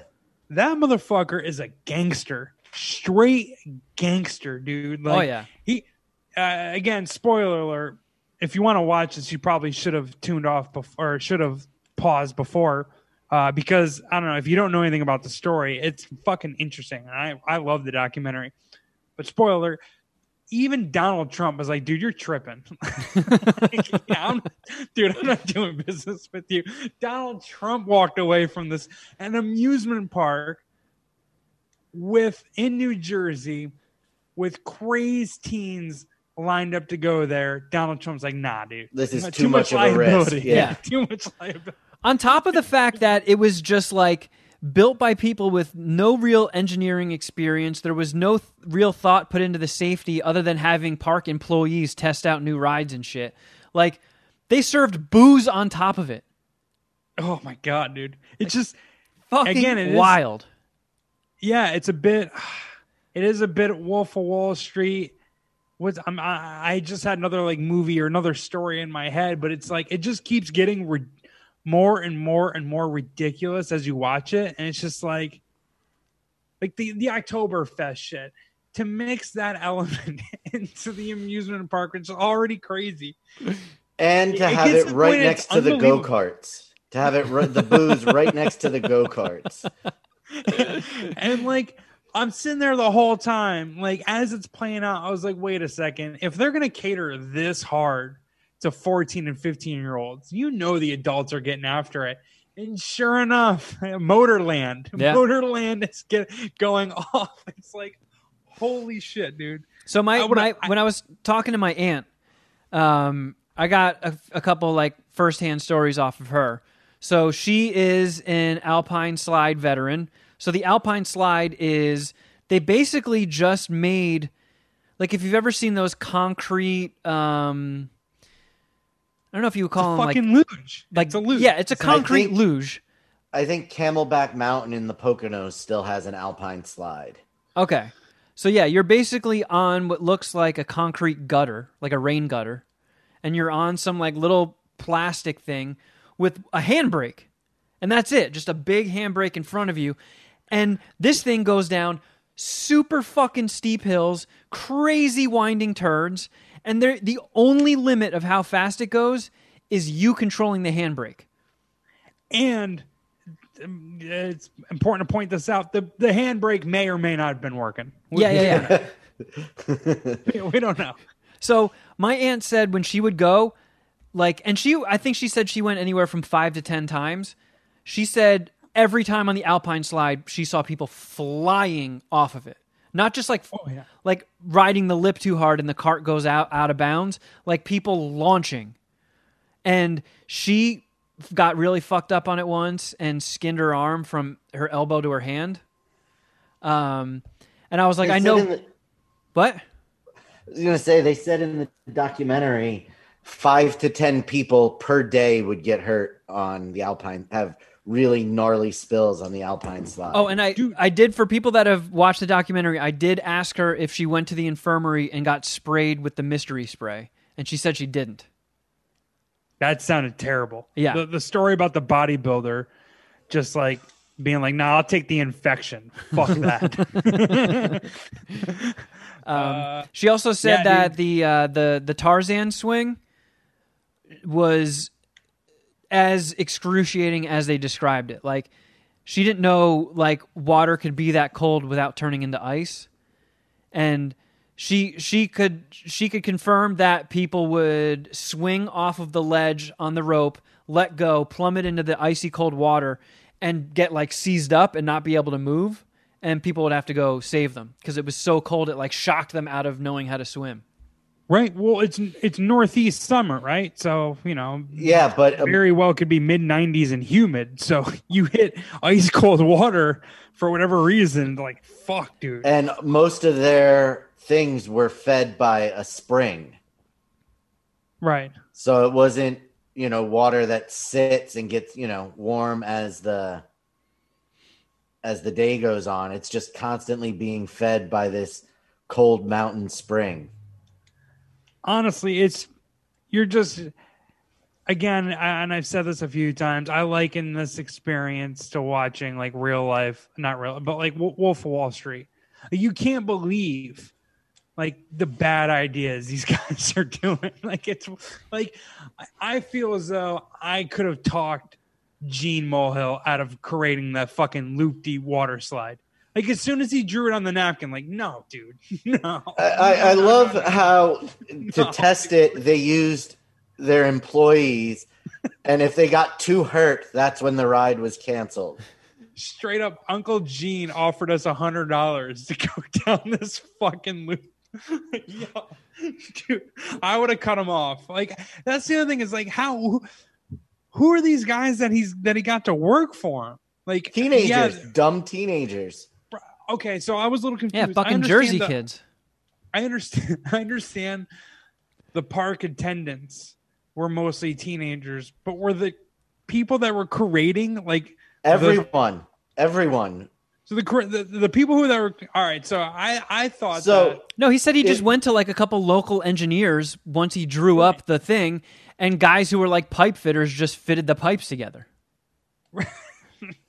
That motherfucker is a gangster, straight gangster, dude. Like, oh yeah. he uh, again, spoiler alert. If you want to watch this, you probably should have tuned off before, or should have paused before, uh, because I don't know if you don't know anything about the story, it's fucking interesting. I I love the documentary, but spoiler. Even Donald Trump was like, "Dude, you're tripping." <laughs> Like, <laughs> yeah, I'm, dude, I'm not doing business with you. Donald Trump walked away from this an amusement park with in New Jersey with crazed teens lined up to go there. Donald Trump's like, nah, dude. This is too much of a risk. <laughs> liability. Yeah. too much liability. On top of the fact that it was just like built by people with no real engineering experience, there was no th- real thought put into the safety other than having park employees test out new rides and shit. Like they served booze on top of it. Oh my god, dude. It's just Fucking Again, it is- wild. yeah, it's a bit. <sighs> It is a bit Wolf of Wall Street. Was I'm, I, I just had another like movie or another story in my head, but it's like it just keeps getting re- more and more and more ridiculous as you watch it, and it's just like, like the the Oktoberfest shit. To mix that <laughs> element into the amusement park, which is already crazy. and to It have it right next to the go karts. To have it ri- the booze right next to the go karts. <laughs> and like I'm sitting there the whole time, like as it's playing out. I was like, wait a second. If they're gonna cater this hard to 14 and 15 year olds, you know the adults are getting after it. And sure enough, <laughs> Motorland, Yeah. Motorland is get, going <laughs> off. It's like, holy shit, dude. So my, would've- my I- when I was talking to my aunt, um, I got a, a couple like firsthand stories off of her. So she is an alpine slide veteran. So the alpine slide is they basically just made like if you've ever seen those concrete um I don't know if you would call them like Fucking luge. like it's a luge. yeah, it's a So I concrete think- luge. I think Camelback Mountain in the Poconos still has an alpine slide. Okay. So yeah, you're basically on what looks like a concrete gutter, like a rain gutter, and you're on some like little plastic thing with a handbrake. And that's it, just a big handbrake in front of you. And this thing goes down super fucking steep hills, crazy winding turns, and they're, the only limit of how fast it goes is you controlling the handbrake. and um, it's important to point this out. The the handbrake may or may not have been working. We- Yeah, yeah, yeah. <laughs> we don't know. So my aunt said when she would go, like, and she, I think she said she went anywhere from five to ten times. She said every time on the alpine slide, she saw people flying off of it, not just like, Oh, yeah. like riding the lip too hard and the cart goes out out of bounds, like people launching. And she got really fucked up on it once and skinned her arm from her elbow to her hand. Um, and I was like, They I know in the- what. I was gonna say they said in the documentary five to ten people per day would get hurt on the alpine have really gnarly spills on the alpine slide. Oh, and I Dude. I did for people that have watched the documentary, I did ask her if she went to the infirmary and got sprayed with the mystery spray, and she said she didn't. That sounded terrible. Yeah. The, the story about the bodybuilder just like being like, nah, I'll take the infection. Fuck <laughs> that. <laughs> Uh, She also said Yeah, that dude. the uh, the the Tarzan swing was as excruciating as they described it. Like she didn't know like water could be that cold without turning into ice, and she she could she could confirm that people would swing off of the ledge on the rope, let go, plummet into the icy cold water, and get like seized up and not be able to move. And people would have to go save them because it was so cold it like shocked them out of knowing how to swim. Right. Well, it's it's northeast summer, right? So you know, yeah, but um, very well could be mid 90s and humid. <laughs> So you hit ice cold water for whatever reason. Like fuck, dude. and most of their things were fed by a spring, Right. so it wasn't you know water that sits and gets you know warm as the as the day goes on. It's just constantly being fed by this cold mountain spring. Honestly, it's you're just again, and I've said this a few times. I liken this experience to watching like real life, not real, but like Wolf of Wall Street. You can't believe like the bad ideas <laughs> these guys are doing. <laughs> Like it's like I- feel as though I could have talked Gene Mulhill out of creating that fucking loop de water slide. Like as soon as he drew it on the napkin, like no, dude, <laughs> no. I, I, I love how to <laughs> No. test it they used their employees and if they got too hurt that's when the ride was canceled. Straight up uncle gene offered us a hundred dollars to go <laughs> down this fucking loop. Yo, dude i would have cut him off. Like that's the other thing is like how who, who are these guys that he's that he got to work for? Him like teenagers yeah, dumb teenagers okay so i was a little confused Yeah, I fucking Jersey the- kids. i understand <laughs> i understand the park attendants were mostly teenagers but were the people that were creating like everyone everyone So the, the the people who that were all right. So I I thought so that, No, he said he just went to like a couple local engineers once he drew up the thing, and guys who were like pipe fitters just fitted the pipes together. <laughs>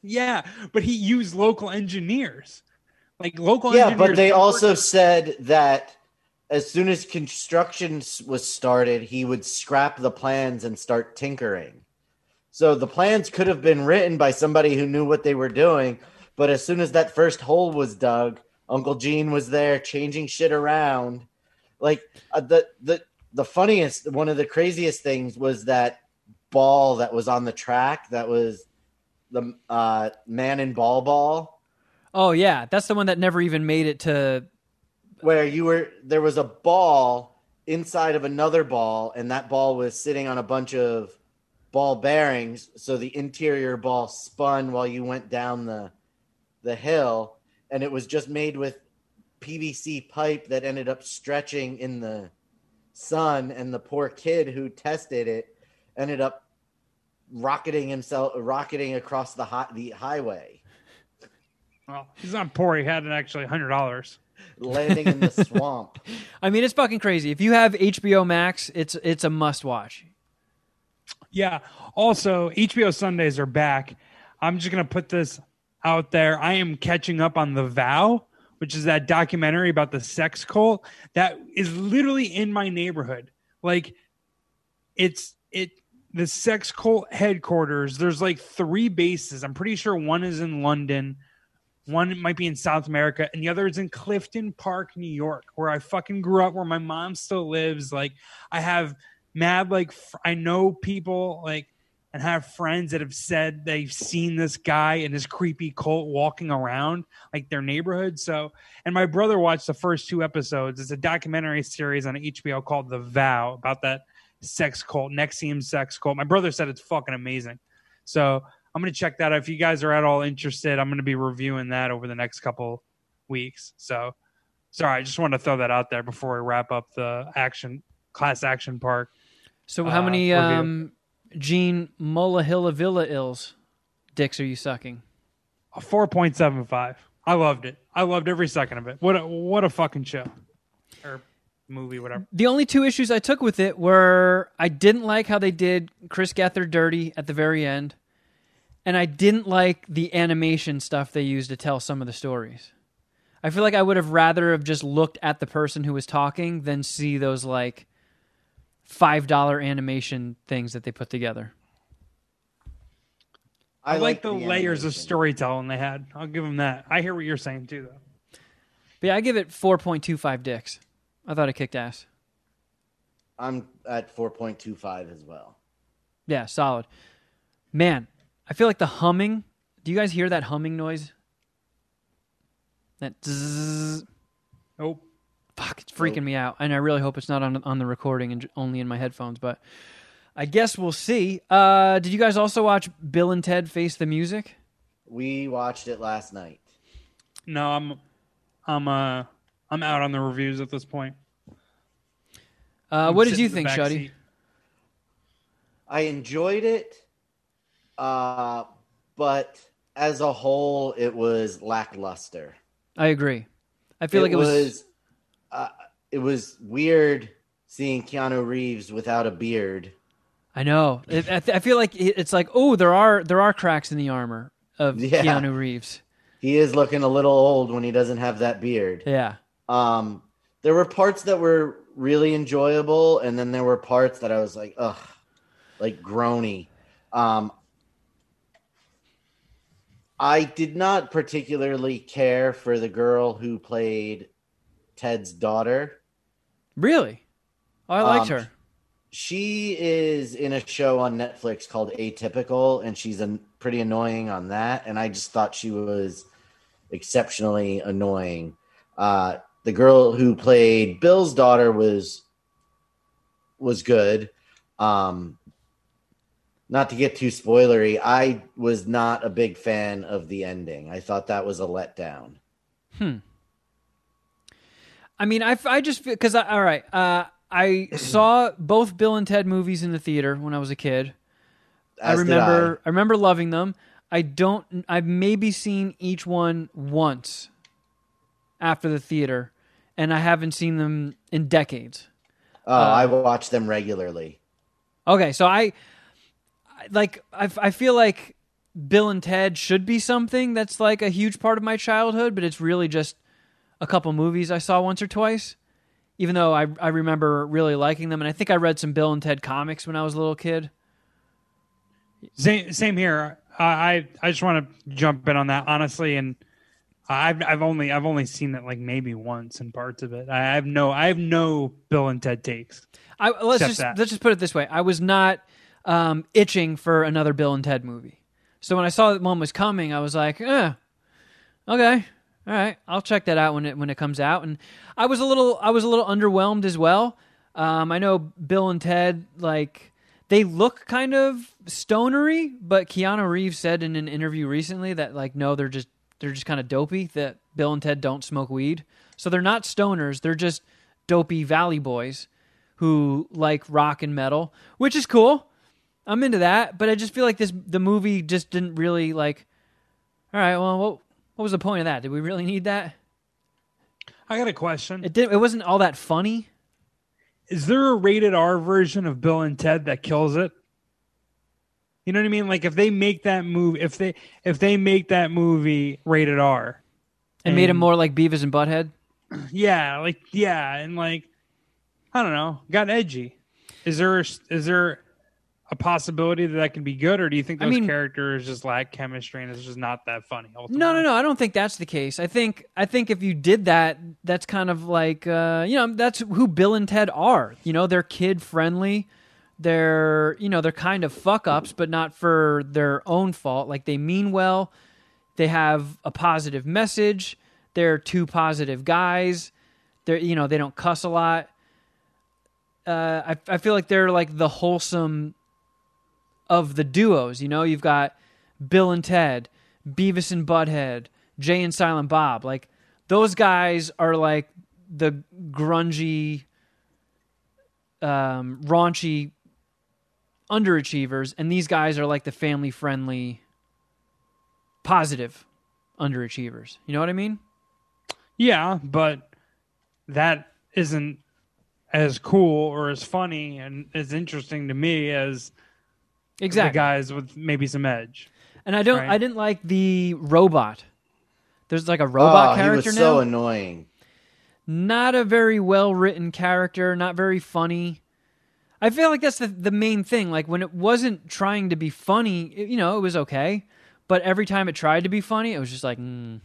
yeah, but he used local engineers, like local. yeah engineers but they also said that as soon as construction was started he would scrap the plans and start tinkering so the plans could have been written by somebody who knew what they were doing but as soon as that first hole was dug Uncle Gene was there changing shit around. Like uh, the the the funniest, one of the craziest things was that ball that was on the track. That was the uh, man in ball ball, Oh yeah, that's the one that never even made it to. where you were there was a ball inside of another ball, and that ball was sitting on a bunch of ball bearings. So the interior ball spun while you went down the the hill, and it was just made with PVC pipe that ended up stretching in the sun. And the poor kid who tested it ended up rocketing himself, rocketing across the the highway, Well, he's not poor. He had an actually hundred dollars. landing in the <laughs> swamp. I mean, it's fucking crazy. If you have HBO Max, it's it's a must watch. Yeah. Also, HBO Sundays are back. I'm just gonna put this out there. I am catching up on The Vow, which is that documentary about the sex cult that is literally in my neighborhood. Like, it's it the sex cult headquarters. There's like three bases. I'm pretty sure one is in London. One might be in South America, and the other is in Clifton Park, New York, where I fucking grew up, where my mom still lives. Like, I have mad like fr- I know people like and have friends that have said they've seen this guy and his creepy cult walking around like their neighborhood. So, and my brother watched the first two episodes. It's a documentary series on HBO called The Vow about that sex cult, NXIVM sex cult. My brother said it's fucking amazing. So, I'm going to check that out. If you guys are at all interested, I'm going to be reviewing that over the next couple weeks. So, sorry, I just wanted to throw that out there before we wrap up the action class action park. So how Uh, many review. um, Gene Mullahilla Villa ills dicks are you sucking? A four point seven five. I loved it. I loved every second of it. What a what a fucking show or movie, whatever. The only two issues I took with it were I didn't like how they did Chris Gethard dirty at the very end, and I didn't like the animation stuff they used to tell some of the stories. I feel like I would have rather have just looked at the person who was talking than see those like five dollar animation things that they put together. I, like the, layers of storytelling they had. I'll give them that. I hear what you're saying too, though. But yeah, I give it four point two five dicks. I thought it kicked ass. I'm at 4.25 as well. Yeah, solid. Man, I feel like the humming. Do you guys hear that humming noise? That zzz. Nope. Fuck, it's freaking me out, and I really hope it's not on on the recording and only in my headphones. But I guess we'll see. Uh, did you guys also watch Bill and Ted Face the Music? We watched it last night. No, I'm, I'm, uh, I'm out on the reviews at this point. Uh, I'm what did you think, Shuddy? seat. I enjoyed it, uh, but as a whole, it was lackluster. I agree. I feel like it was. uh, it was weird seeing Keanu Reeves without a beard. I know. It, I, th- I feel like it's like, oh, there are there are cracks in the armor of Yeah. Keanu Reeves. He is looking a little old when he doesn't have that beard. Yeah. Um, there were parts that were really enjoyable, and then there were parts that I was like, ugh, like groany. Um, I did not particularly care for the girl who played Ted's daughter. Really? Oh, I liked Um, her. She is in a show on Netflix called Atypical, and she's an, pretty annoying on that. And I just thought she was exceptionally annoying. Uh, the girl who played Bill's daughter was was good. Um, not to get too spoilery, I was not a big fan of the ending. I thought that was a letdown. Hmm. I mean, I, I just because I all right. Uh, I <clears throat> saw both Bill and Ted movies in the theater when I was a kid. I As did remember I. remember loving them. I don't. I've maybe seen each one once after the theater, and I haven't seen them in decades. Oh, I watch them regularly. Okay, so I, I like I, I feel like Bill and Ted should be something that's like a huge part of my childhood, but it's really just a couple movies I saw once or twice. Even though I I remember really liking them, and I think I read some Bill and Ted comics when I was a little kid. Same, same here. I, I, I just want to jump in on that honestly, and I've I've only I've only seen it like maybe once in parts of it. I have no I have no Bill and Ted takes. I, let's just that. let's just put it this way: I was not um, itching for another Bill and Ted movie. So when I saw that one was coming, I was like, eh, okay, all right, I'll check that out when it when it comes out. And I was a little I was a little underwhelmed as well. Um, I know Bill and Ted like they look kind of stonery, but Keanu Reeves said in an interview recently that like no, they're just they're just kind of dopey. That Bill and Ted don't smoke weed, so they're not stoners. They're just dopey valley boys who like rock and metal, which is cool. I'm into that, but I just feel like this the movie just didn't really like. All right, well, what what was the point of that? Did we really need that? I got a question. It didn't. It wasn't all that funny. Is there a rated R version of Bill and Ted that kills it? You know what I mean? Like if they make that movie, if they if they make that movie rated R, It made him more like Beavis and Butthead. <clears throat> yeah, like yeah, and like I don't know, got edgy. Is there is there a possibility that that can be good, or do you think I those mean- characters just lack chemistry and it's just not that funny? Ultimately? No, no, no. I don't think that's the case. I think I think if you did that, that's kind of like uh, you know that's who Bill and Ted are. You know, they're kid friendly. They're you know they're kind of fuck ups, but not for their own fault. Like they mean well. They have a positive message. They're two positive guys. They're you know they don't cuss a lot. Uh, I I feel like they're like the wholesome of the duos. You know, you've got Bill and Ted, Beavis and Butthead, Jay and Silent Bob. Like those guys are like the grungy, um, raunchy underachievers, and these guys are like the family friendly, positive underachievers. You know what I mean? Yeah, but that isn't as cool or as funny and as interesting to me as Exactly. the guys with maybe some edge. And I don't. Right. I didn't like the robot. There's like a robot oh, he character was now. so annoying. not a very well written character, not very funny. I feel like that's the the main thing. Like when it wasn't trying to be funny, it- you know, it was okay. But every time it tried to be funny, it was just like, mm,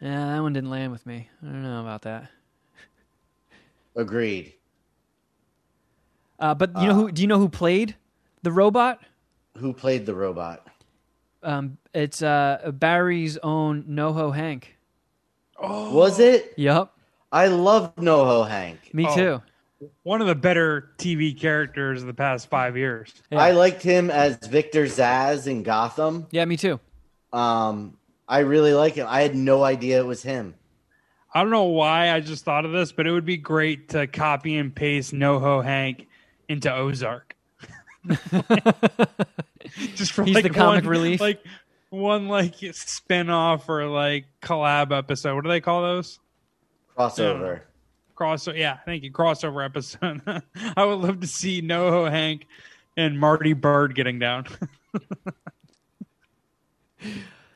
yeah, that one didn't land with me. I don't know about that. Agreed. Uh, but you know who? Do you know who played the robot? Who played the robot? Um, it's uh, Barry's own NoHo Hank. Was it? Yup, I love NoHo Hank. me Oh. too. One of the better TV characters of the past five years. Yeah. I liked him as Victor Zsasz in Gotham. Yeah, me too. Um, I really like him. I had no idea it was him. I don't know why I just thought of this, but it would be great to copy and paste NoHo Hank into Ozark. <laughs> just for He's like the comic one, relief. like one like spin off or like collab episode. What do they call those? Crossover. Crossover. Yeah, thank you. Crossover episode. <laughs> I would love to see NoHo Hank and Marty Byrde getting down. <laughs>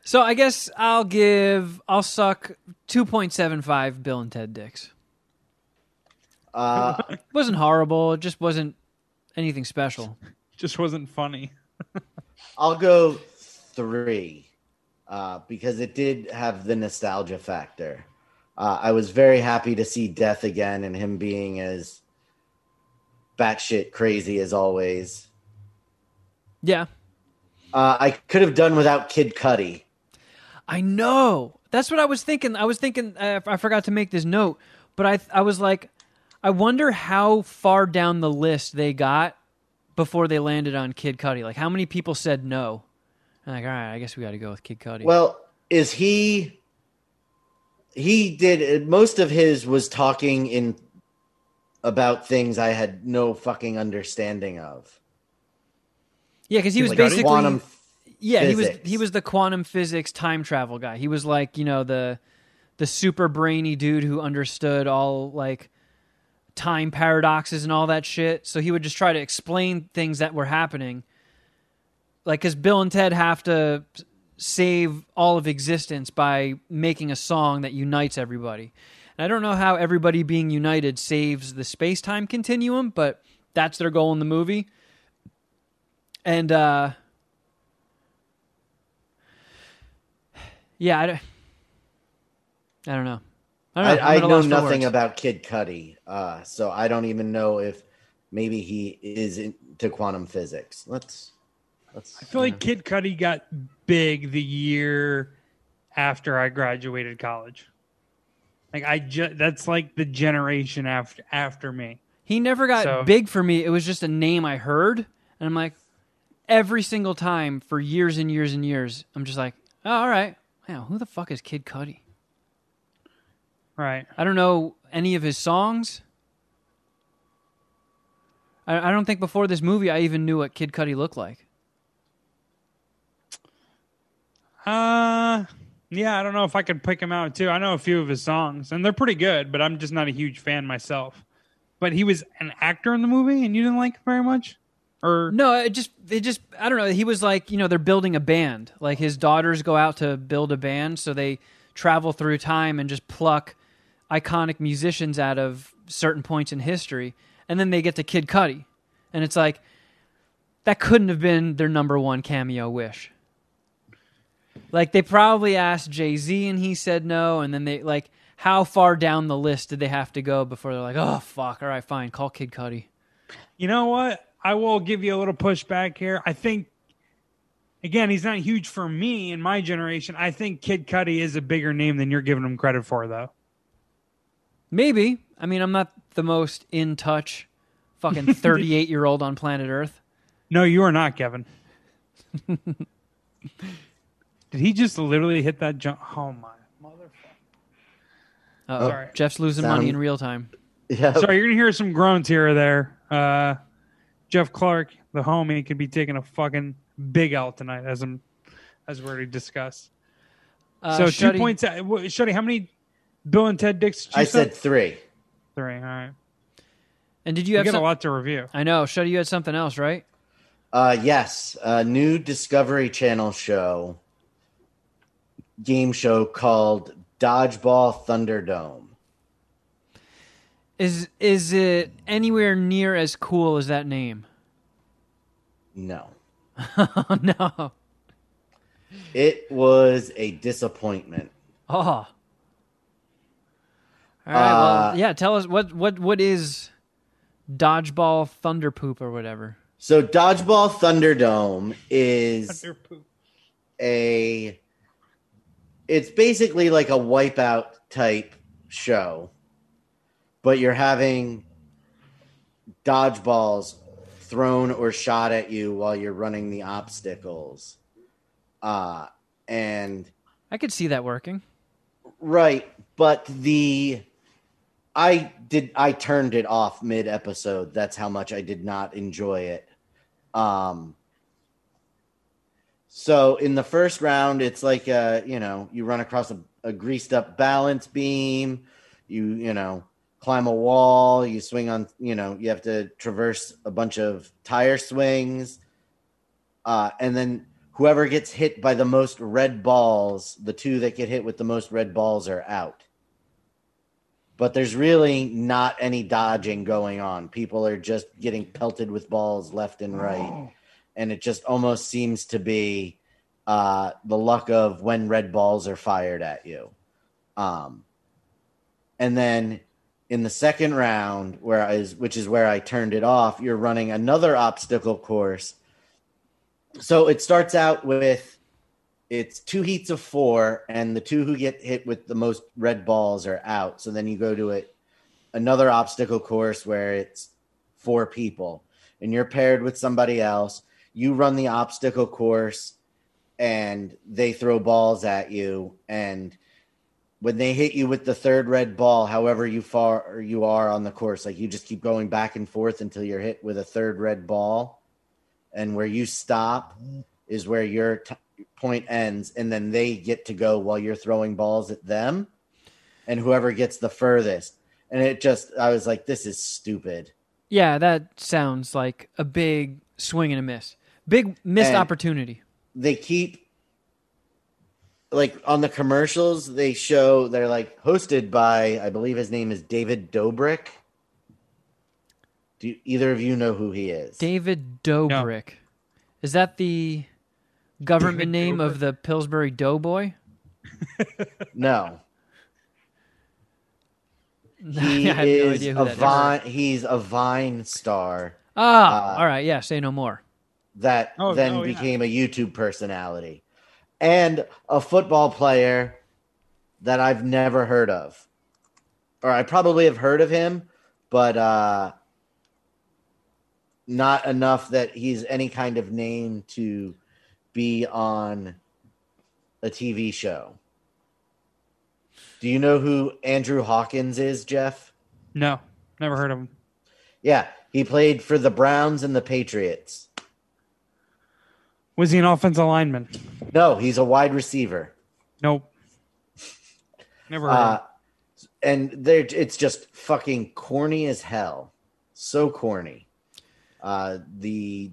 So I guess I'll give I'll suck two point seven five Bill and Ted dicks. Uh, It wasn't horrible. It just wasn't anything special. Just wasn't funny. <laughs> I'll go three uh, because it did have the nostalgia factor. Uh, I was very happy to see Death again and him being as batshit crazy as always. Yeah, Uh, I could have done without Kid Cudi. I know. That's what I was thinking. I was thinking. Uh, I forgot to make this note, but I I was like, I wonder how far down the list they got before they landed on Kid Cudi. Like, how many people said no? I'm like, all right, I guess we got to go with Kid Cudi. Well, is he? He did most of his was talking in about things I had no fucking understanding of. yeah, because he was like basically Quantum yeah he was he was the quantum physics time travel guy he was like you know the the super brainy dude who understood all like time paradoxes and all that shit. So he would just try to explain things that were happening. Like because bill and ted have to save all of existence by making a song that unites everybody. And i don't know how everybody being united saves the space-time continuum but that's their goal in the movie. And uh Yeah, I, I don't know. I, don't know. I, I'm I at a know nothing words. about Kid Cudi, uh, so I don't even know if maybe he is into quantum physics. Let's let's. I feel like Kid Cudi got big the year after I graduated college. Like I just that's like the generation after after me. He never got So- big for me. It was just a name I heard, and I'm like, every single time for years and years and years, I'm just like, oh, all right, wow, who the fuck is Kid Cudi? Right. I don't know any of his songs. I, I don't think before this movie I even knew what Kid Cudi looked like. Uh yeah, I don't know if I could pick him out too. I know a few of his songs and they're pretty good, but I'm just not a huge fan myself. But he was an actor in the movie and you didn't like him very much? Or No, it just it just I don't know. He was like you know they're building a band. Like his daughters go out to build a band, so they travel through time and just pluck iconic musicians out of certain points in history, and then they get to Kid Cudi, and it's like that couldn't have been their number one cameo wish. Like they probably asked Jay Z and he said no, and then they like how far down the list did they have to go before they're like, oh fuck, all right, fine, call Kid Cudi. You know what? I will give you a little pushback here. I think, again, he's not huge for me in my generation. I think Kid Cudi is a bigger name than you're giving him credit for, though. Maybe. I mean, I'm not the most in touch fucking <laughs> 38 year old on planet Earth. No, you are not, Kevin. <laughs> Did he just literally hit that jump? Oh my motherfucker! Uh-oh. Sorry. Jeff's losing Sound- money in real time. Yeah. Sorry, you're gonna hear some groans here or there. Uh, Jeff Clark, the homie, could be taking a fucking big L tonight, as I'm, as we already discussed. Uh, so Shuddy- two points. uh, wh- Shuddy, how many Bill and Ted dicks? Did you I said three. three. All right. And did you You have got some- a lot to review. I know. Shuddy, you had something else, right? Uh, yes, a new Discovery Channel show, game show called Dodgeball Thunderdome. Is is it anywhere near as cool as that name? No, <laughs> Oh no. it was a disappointment. Oh. All right. Uh, well, yeah. Tell us what what what is dodgeball thunder poop or whatever. So, Dodgeball Thunderdome is a. It's basically like a wipeout type show, but you're having dodgeballs thrown or shot at you while you're running the obstacles. Uh, and I could see that working. Right, but the I did I turned it off mid episode. That's how much I did not enjoy it. Um so in the first round it's like uh you know, you run across a, a greased up balance beam, you you know, climb a wall, you swing on, you know, you have to traverse a bunch of tire swings. Uh and then whoever gets hit by the most red balls, the two that get hit with the most red balls are out. But there's really not any dodging going on. People are just getting pelted with balls left and right. And it just almost seems to be uh, the luck of when red balls are fired at you. Um, and then in the second round, where I is which is where I turned it off, you're running another obstacle course so it starts out with it's two heats of four, and the two who get hit with the most red balls are out. So then you go to it another obstacle course where it's four people, and you're paired with somebody else. You run the obstacle course, and they throw balls at you, and when they hit you with the third red ball, however you far you are on the course, like you just keep going back and forth until you're hit with a third red ball and where you stop mm-hmm. is where your t- point ends and then they get to go while you're throwing balls at them and whoever gets the furthest and it just i was like this is stupid Yeah, that sounds like a big swing and a miss. Big missed And- opportunity. they keep like on the commercials they show they're like hosted by i believe his name is david dobrik do you, either of you know who he is David Dobrik. Is that the government David name Dobrik. of the Pillsbury Doughboy? <laughs> no He <laughs> I have no is idea who a that is. Vine. He's a Vine star Ah, Uh, all right. Yeah, say no more. that Oh, then oh, yeah. became a YouTube personality, and a football player that I've never heard of, or I probably have heard of him, but uh, not enough that he's any kind of name to be on a TV show. Do you know who Andrew Hawkins is, Jeff? No, never heard of him. Yeah, he played for the Browns and the Patriots. Was he an offensive lineman? No, he's a wide receiver. Nope. Never heard Uh, of him. and they're, it's just fucking corny as hell. So corny. Uh, the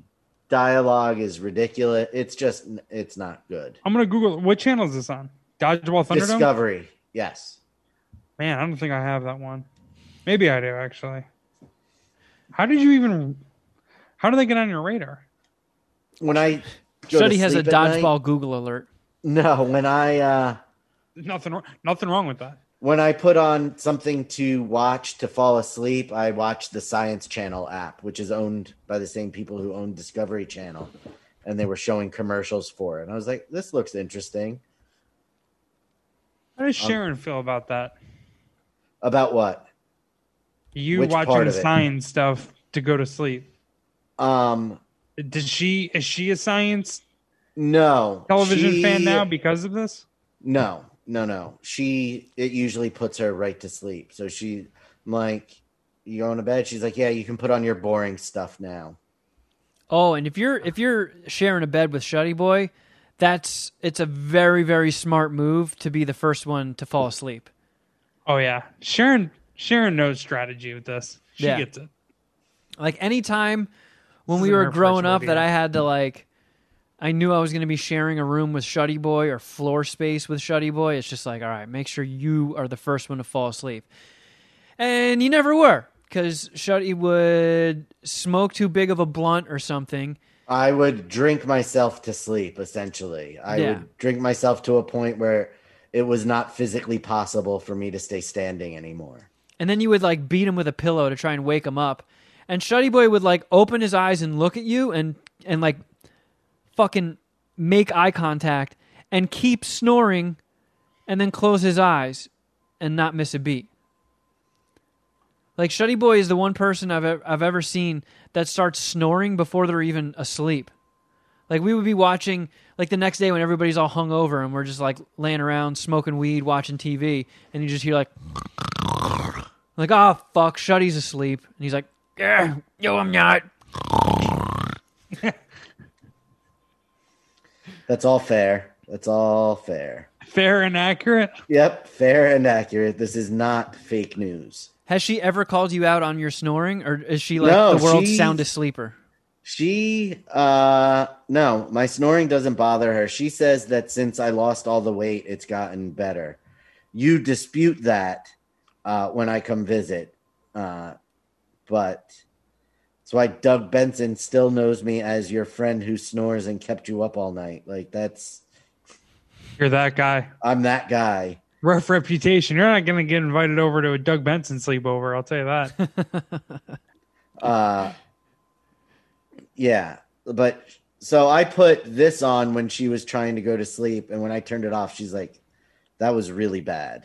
dialogue is ridiculous. It's just, it's not good. I'm gonna Google what channel is this on? Dodgeball Thunderdome. Discovery. Yes. Man, I don't think I have that one. Maybe I do actually. How did you even? How do they get on your radar? When I go to Shuddy has a sleep at night- dodgeball Google alert. no, when I, uh, Nothing. Nothing wrong with that. When I put on something to watch to fall asleep, I watch the Science Channel app, which is owned by the same people who own Discovery Channel. And they were showing commercials for it. And I was like, this looks interesting. How does Sharon feel about that? About what? You Which watching it? science stuff to go to sleep? Um, Did she? Is she a science no. television She- fan now because of this? No, no, no. She, it usually puts her right to sleep. So she, I'm like, you going to bed? She's like, yeah, you can put on your boring stuff now. Oh, and if you're if you're sharing a bed with Shuddy Boy, that's it's a very very smart move to be the first one to fall asleep. Oh yeah, Sharon. Sharon knows strategy with this. She Yeah. gets it. Like anytime when This we were growing up rodeo. that I had to like I knew I was going to be sharing a room with Shuddy Boy or floor space with Shuddy Boy. It's just like, all right, make sure you are the first one to fall asleep. And you never were because Shuddy would smoke too big of a blunt or something. I would drink myself to sleep, essentially. I Yeah. would drink myself to a point where it was not physically possible for me to stay standing anymore. And then you would like beat him with a pillow to try and wake him up. And Shuddy Boy would like open his eyes and look at you and and like fucking make eye contact and keep snoring and then close his eyes and not miss a beat. Like Shuddy Boy is the one person I've ever, I've ever seen that starts snoring before they're even asleep. Like we would be watching like the next day when everybody's all hung over and we're just like laying around smoking weed, watching TV, and you just hear like like, oh fuck, Shuddy's asleep. And he's like, yeah, yo, I'm not. <laughs> That's all fair. That's all fair. Fair and accurate. Yep, fair and accurate. This is not fake news. Has she ever called you out on your snoring, or is she like No, the world's she- soundest sleeper? She, uh, no, my snoring doesn't bother her. She says that since I lost all the weight, it's gotten better. You dispute that uh, when I come visit. Uh, but that's why Doug Benson still knows me as your friend who snores and kept you up all night. Like, that's, You're that guy. I'm that guy. Rough reputation. You're not going to get invited over to a Doug Benson sleepover. I'll tell you that. <laughs> Uh, yeah, but so I put this on when she was trying to go to sleep, and when I turned it off, she's like, "That was really bad."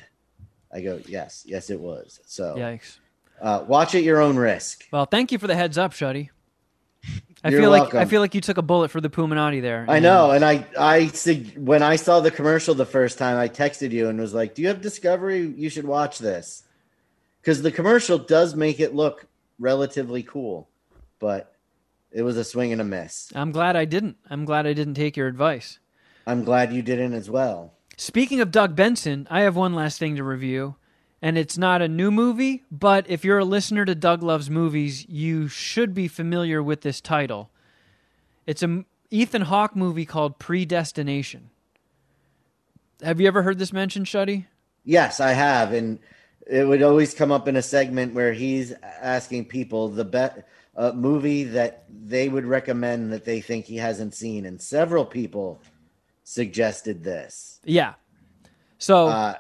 I go, "Yes, yes, it was." So Yikes. Uh, watch at your own risk. Well, thank you for the heads up, Shuddy. I You're feel like I feel like you took a bullet for the Puminati there. I know, and I, I when I saw the commercial the first time, I texted you and was like, "Do you have Discovery? You should watch this," because the commercial does make it look relatively cool, but it was a swing and a miss. I'm glad I didn't. I'm glad I didn't take your advice. I'm glad you didn't as well. Speaking of Doug Benson, I have one last thing to review, and it's not a new movie, but if you're a listener to Doug Loves Movies, you should be familiar with this title. It's a m- Ethan Hawke movie called Predestination. Have you ever heard this mentioned, Shuddy? Yes, I have, and it would always come up in a segment where he's asking people the best uh, movie that they would recommend that they think he hasn't seen, and several people suggested this. Yeah. So Uh,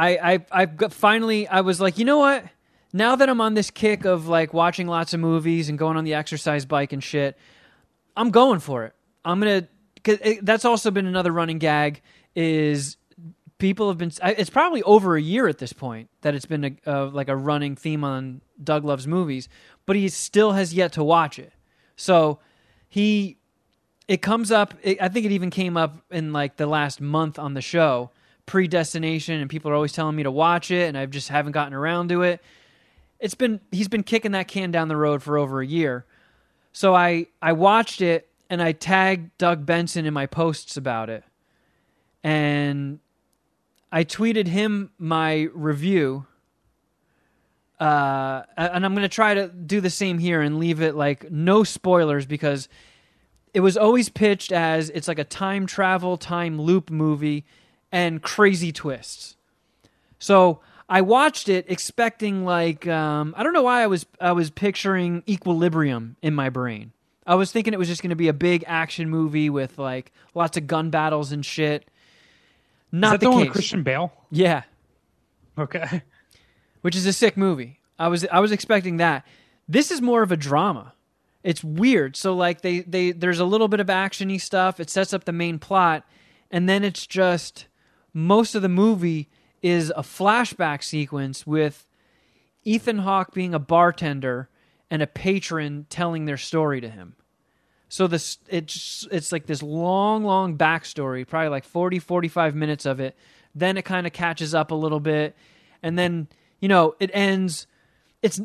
I I I got, finally I was like, you know what? Now that I'm on this kick of like watching lots of movies and going on the exercise bike and shit, I'm going for it. I'm gonna. Cause it, that's also been another running gag. Is people have been. It's probably over a year at this point that it's been a, like a running theme on Doug loves movies, but he still has yet to watch it. So he, it comes up. It, I think it even came up in like the last month on the show, predestination, and people are always telling me to watch it, and I just haven't gotten around to it. It's been he's been kicking that can down the road for over a year. So I I watched it and I tagged Doug Benson in my posts about it. And I tweeted him my review. Uh, and I'm going to try to do the same here and leave it like no spoilers because it was always pitched as it's like a time travel, time loop movie and crazy twists. So I watched it expecting like um, I don't know why I was I was picturing Equilibrium in my brain. I was thinking it was just going to be a big action movie with like lots of gun battles and shit. Not Is that the, the, one case. Christian Bale? Yeah, Okay. <laughs> which is a sick movie. I was I was expecting that. This is more of a drama. It's weird. So like they they there's a little bit of actiony stuff. It sets up the main plot, and then it's just most of the movie is a flashback sequence with Ethan Hawke being a bartender and a patron telling their story to him. So this it's it's like this long long backstory, probably like 40 45 minutes of it. Then it kind of catches up a little bit and then, you know, it ends it's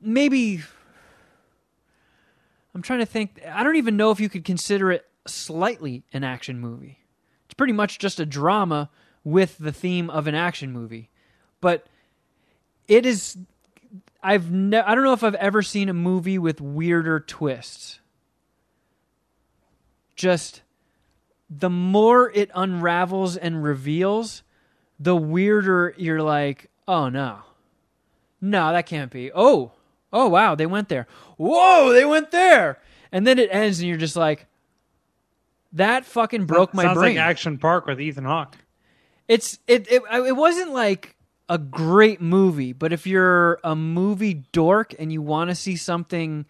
maybe I'm trying to think I don't even know if you could consider it slightly an action movie. Pretty much just a drama with the theme of an action movie. But it is I've ne- I don't know if I've ever seen a movie with weirder twists. Just the more it unravels and reveals, the weirder you're like, "Oh no. No, that can't be. Oh. Oh wow, they went there. Whoa, they went there." And then it ends and you're just like that fucking broke my Sounds brain. like Action Park with Ethan Hawke. It's it, it it wasn't like a great movie, but if you're a movie dork and you want to see something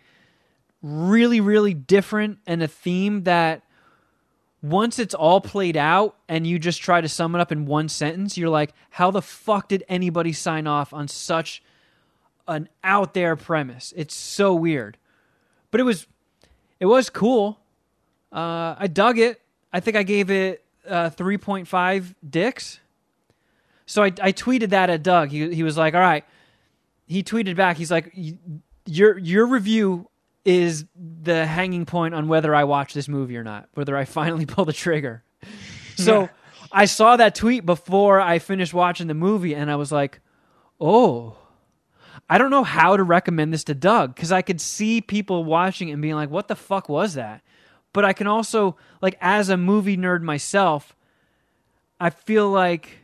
really really different and a theme that once it's all played out and you just try to sum it up in one sentence, you're like, how the fuck did anybody sign off on such an out there premise? It's so weird. But it was it was cool. Uh, I dug it. I think I gave it uh, 3.5 dicks. So I, I tweeted that at Doug. He, he was like, all right. He tweeted back. He's like, your, your review is the hanging point on whether I watch this movie or not, whether I <laughs> finally pull the trigger. <laughs> So I saw that tweet before I finished watching the movie and I was like, oh, I don't know how to recommend this to Doug because I could see people watching it and being like, what the fuck was that? But I can also, like, as a movie nerd myself, I feel like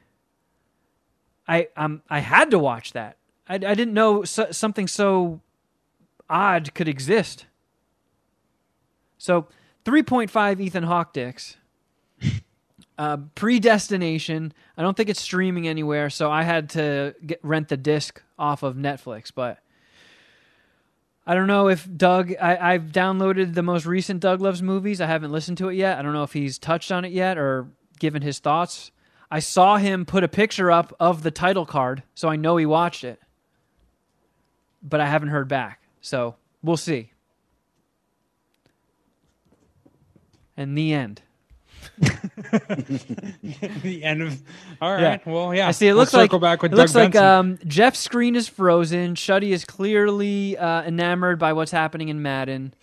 I um I had to watch that. I, I didn't know so, something so odd could exist. So, 3.5 Ethan Hawke dicks. <laughs> Uh, predestination. I don't think it's streaming anywhere, so I had to get, rent the disc off of Netflix. But I don't know if Doug. I, I've downloaded the most recent Doug Loves movies. I haven't listened to it yet. I don't know if he's touched on it yet or given his thoughts. I saw him put a picture up of the title card, so I know he watched it. But I haven't heard back, so we'll see. And the end. <laughs> the end of. All right. Well, yeah. I see. It We'll looks like back with it Doug looks like um, Jeff's screen is frozen. Shuddy is clearly uh, enamored by what's happening in Madden.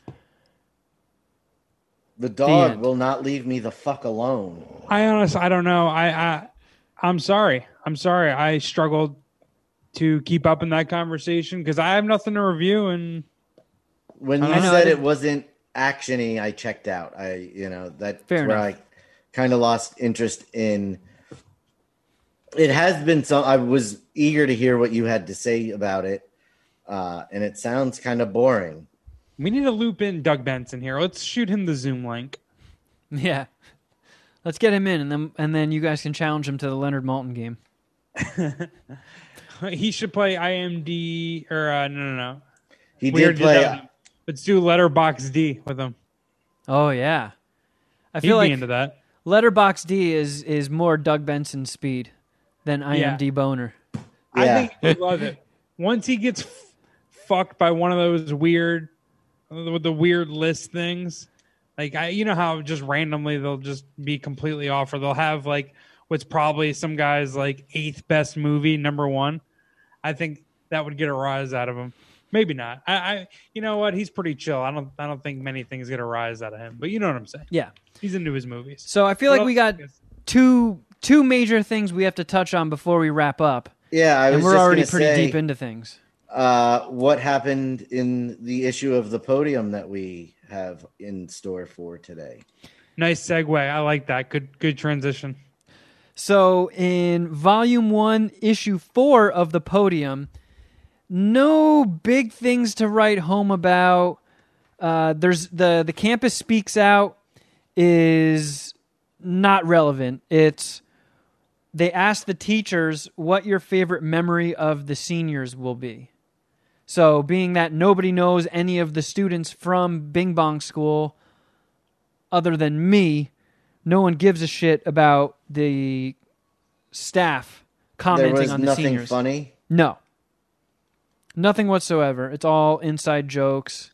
The dog end. will not leave me the fuck alone. I honestly, I don't know. I, I, I'm sorry. I'm sorry. I struggled to keep up in that conversation because I have nothing to review. And When you know, said it wasn't actiony, I checked out. I, you know, that's Fair where enough. I kind of lost interest in. It has been some. I was eager to hear what you had to say about it, uh, and it sounds kind of boring. we need to loop in Doug Benson here. Let's shoot him the Zoom link. Yeah, let's get him in, and then and then you guys can challenge him to the Leonard Maltin game. <laughs> he should play IMD or uh, no, no, no. He We did play. that. Let's do Letterbox D with him. Oh yeah, I He'd feel be like into that. Letterbox D is is more Doug Benson speed than IMD Boner. I Yeah. think he'd love it. Once he gets f- fucked by one of those weird, with the weird list things, like I, you know how just randomly they'll just be completely off, or they'll have like what's probably some guy's like eighth best movie, number one. I think that would get a rise out of him. Maybe not. I, I, you know what? He's pretty chill. I don't, I don't think many things get a rise out of him. But you know what I'm saying. Yeah. He's into his movies. So I feel What like we got two two major things we have to touch on before we wrap up, Yeah, I was and we're just already pretty say, deep into things. uh, what happened in the issue of the podium that we have in store for today. Nice segue. I like that. Good, good transition. So in volume one, issue four of the podium, no big things to write home about. Uh, there's the the campus speaks out is not relevant. It's they ask the teachers what your favorite memory of the seniors will be. So, being that nobody knows any of the students from Bing Bong School other than me, no one gives a shit about the staff There commenting was on the nothing seniors. funny. No. Nothing whatsoever. It's all inside jokes.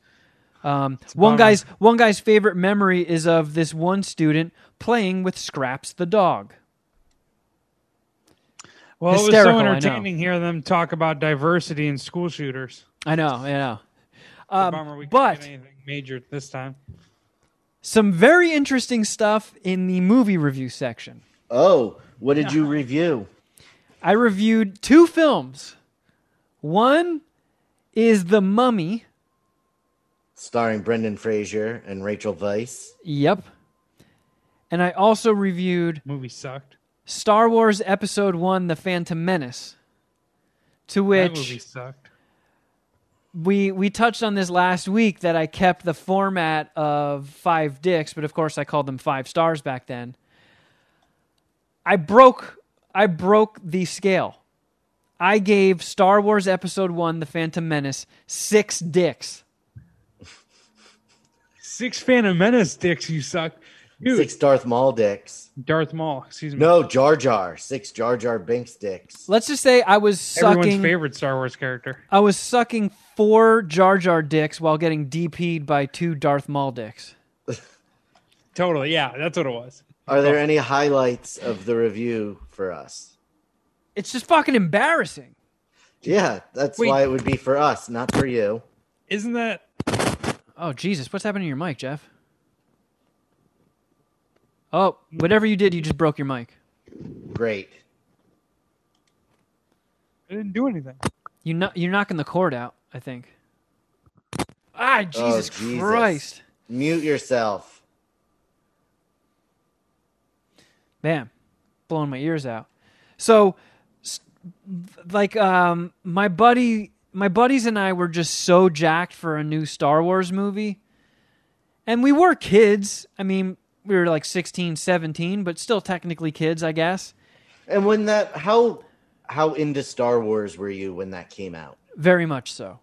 Um, one guy's one guy's favorite memory is of this one student playing with Scraps the dog. Well, it was so entertaining hearing them talk about diversity in school shooters. I know, I know. It's a Um, bummer we but anything major this time. some very interesting stuff in the movie review section. Oh, what did you review? I reviewed two films. One is The Mummy. Starring Brendan Fraser and Rachel Weisz. Yep. And I also reviewed Movie sucked. Star Wars Episode 1 The Phantom Menace. To that movie which sucked. we we touched on this last week that I kept the format of 5 dicks, but of course I called them 5 stars back then. I broke I broke the scale. I gave Star Wars Episode 1 The Phantom Menace 6 dicks. Six Phantom Menace dicks, you suck. Dude, Six Darth Maul dicks. Darth Maul, excuse me. No, Jar Jar. Six Jar Jar Binks dicks. Let's just say I was Everyone's favorite Star Wars character. I was sucking 4 Jar Jar dicks while getting DP'd by 2 Darth Maul dicks. Totally, yeah, that's what it was. Are there any highlights of the review for us? It's just fucking embarrassing. Yeah, that's Wait. why it would be for us, not for you. Isn't that Oh Jesus, what's happening to your mic, Jeff? Oh, whatever you did, you just broke your mic. Great. I didn't do anything. You kno- you're knocking the cord out, I think. Ah, Jesus, Oh, Jesus. Christ. Mute yourself. Man, blowing my ears out. So, s- like, um, my buddy, my buddies and I were just so jacked for a new Star Wars movie, and we were kids. I mean, we were like 16, 17, but still technically kids, I guess. And when that how how into Star Wars were you when that came out? Very much so.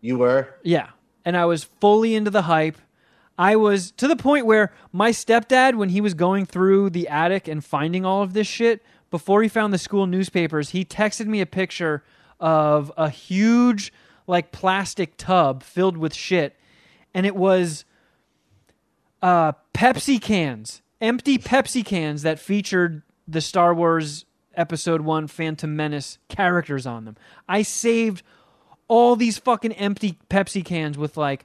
You were? Yeah. And I was fully into the hype. I was to the point where my stepdad, when he was going through the attic and finding all of this shit, before he found the school newspapers, he texted me a picture of a huge, like, plastic tub filled with shit. And it was uh, Pepsi cans, empty Pepsi cans that featured the Star Wars Episode 1 Phantom Menace characters on them. I saved all these fucking empty Pepsi cans with like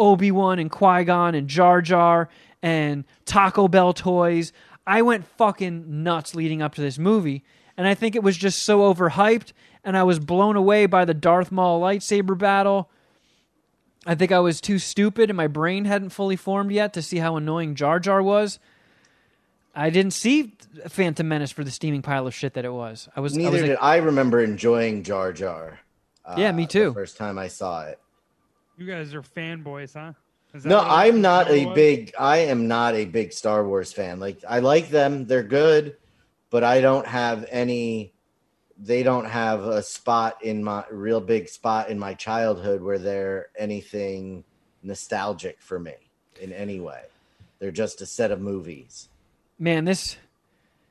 Obi Wan and Qui Gon and Jar Jar and Taco Bell toys. I went fucking nuts leading up to this movie, and I think it was just so overhyped, and I was blown away by the Darth Maul lightsaber battle. I think I was too stupid, and my brain hadn't fully formed yet to see how annoying Jar Jar was. I didn't see Phantom Menace for the steaming pile of shit that it was. I was, I Neither was like, did I remember enjoying Jar Jar. uh, Yeah, me the too. first time I saw it. You guys are fanboys, huh? Is that No, I'm not a what big I am not a big Star Wars fan. Like I like them, they're good, but I don't have any they don't have a spot in my real big spot in my childhood where they're anything nostalgic for me in any way. They're just a set of movies. Man, this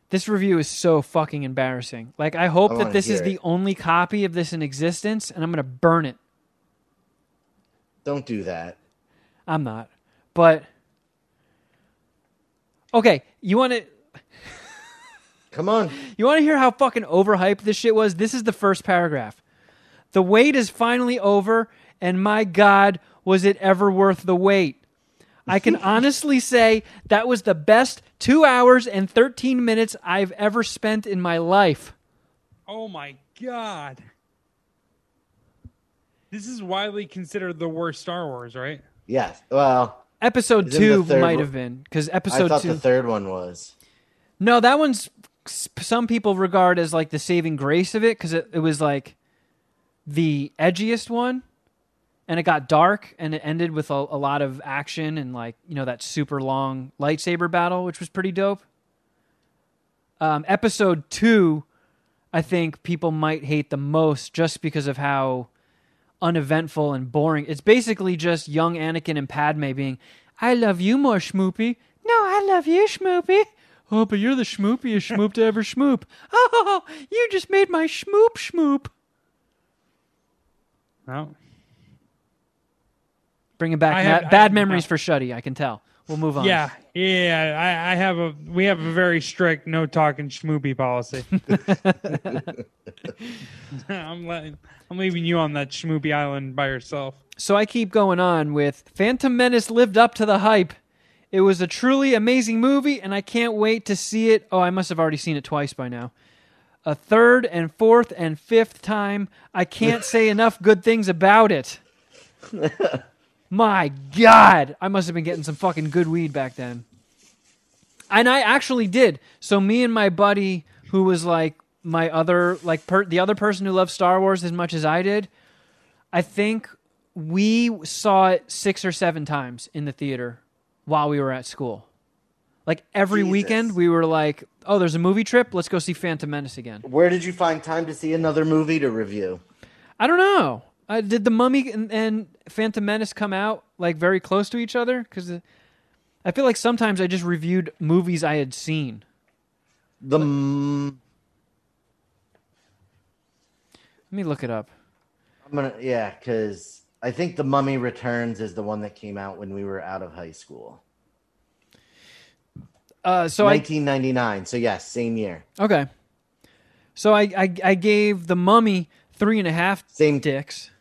this review is so fucking embarrassing. Like I hope I that this is hear the only copy of this in existence and I'm going to burn it. Don't do that. I'm not. But Okay, you want to <laughs> Come on. You want to hear how fucking overhyped this shit was? This is the first paragraph. The wait is finally over, and my God, was it ever worth the wait? I can <laughs> honestly say that was the best two hours and 13 minutes I've ever spent in my life. Oh my god. This is widely considered the worst Star Wars, right? Yes. Well, Episode two might have been because episode. I thought two. the third one was. No, that one's some people regard as like the saving grace of it because it, it was like the edgiest one and it got dark and it ended with a, a lot of action and like you know that super long lightsaber battle which was pretty dope um, episode two i think people might hate the most just because of how uneventful and boring it's basically just young anakin and padme being i love you more schmoopy no i love you schmoopy oh but you're the schmoopiest schmoop to ever schmoop <laughs> oh you just made my schmoop schmoop No. Bringing back I ma- have- I bad memories for Shuddy. I can tell. We'll move on. Yeah, yeah. I, I have a we have a very strict no talking schmoopy policy. <laughs> <laughs> I'm letting I'm leaving you on that schmoopy island by yourself. So I keep going on with Phantom Menace lived up to the hype. It was a truly amazing movie, and I can't wait to see it. Oh, I must have already seen it twice by now. A third and fourth and fifth time. I can't say <laughs> enough good things about it. My God, I must have been getting some fucking good weed back then. And I actually did. So me and my buddy, who was like my other, like per- the other person who loved Star Wars as much as I did, I think we saw it six or seven times in the theater while we were at school. Like every Jesus. weekend, we were like, "Oh, there's a movie trip. Let's go see Phantom Menace again." Where did you find time to see another movie to review? I don't know. Uh, did the Mummy and, and Phantom Menace come out like very close to each other? Because I feel like sometimes I just reviewed movies I had seen. The mm, Let me look it up. I'm gonna yeah, because I think the Mummy Returns is the one that came out when we were out of high school. Uh, so I 1999. So yes, same year. okay. So I, I I gave the Mummy three and a half Same dicks.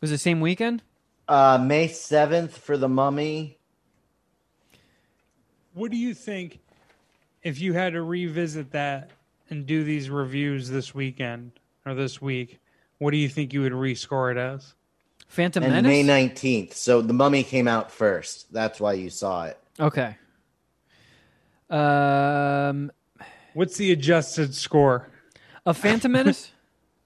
Was it the same weekend? Uh, May 7th for the Mummy. What do you think if you had to revisit that and do these reviews this weekend or this week? What do you think you would rescore it as? Phantom and Menace. May 19th. So the Mummy came out first. That's why you saw it. Okay. Um, What's the adjusted score a Phantom Menace. <laughs>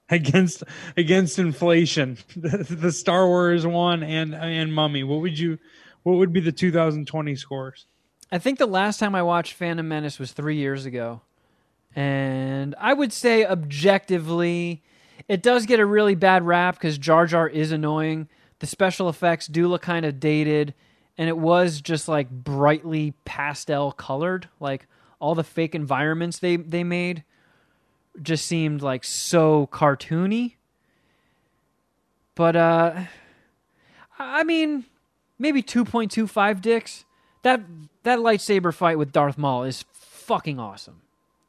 <laughs> against against inflation? <laughs> The, the Star Wars one and and Mummy. What would you? What would be the 2020 scores? I think the last time I watched Phantom Menace was three years ago, and I would say objectively, it does get a really bad rap because Jar Jar is annoying. The special effects do look kind of dated, and it was just like brightly pastel colored. Like all the fake environments they they made just seemed like so cartoony. But uh, I mean, maybe two point two five dicks. That that lightsaber fight with Darth Maul is fucking awesome.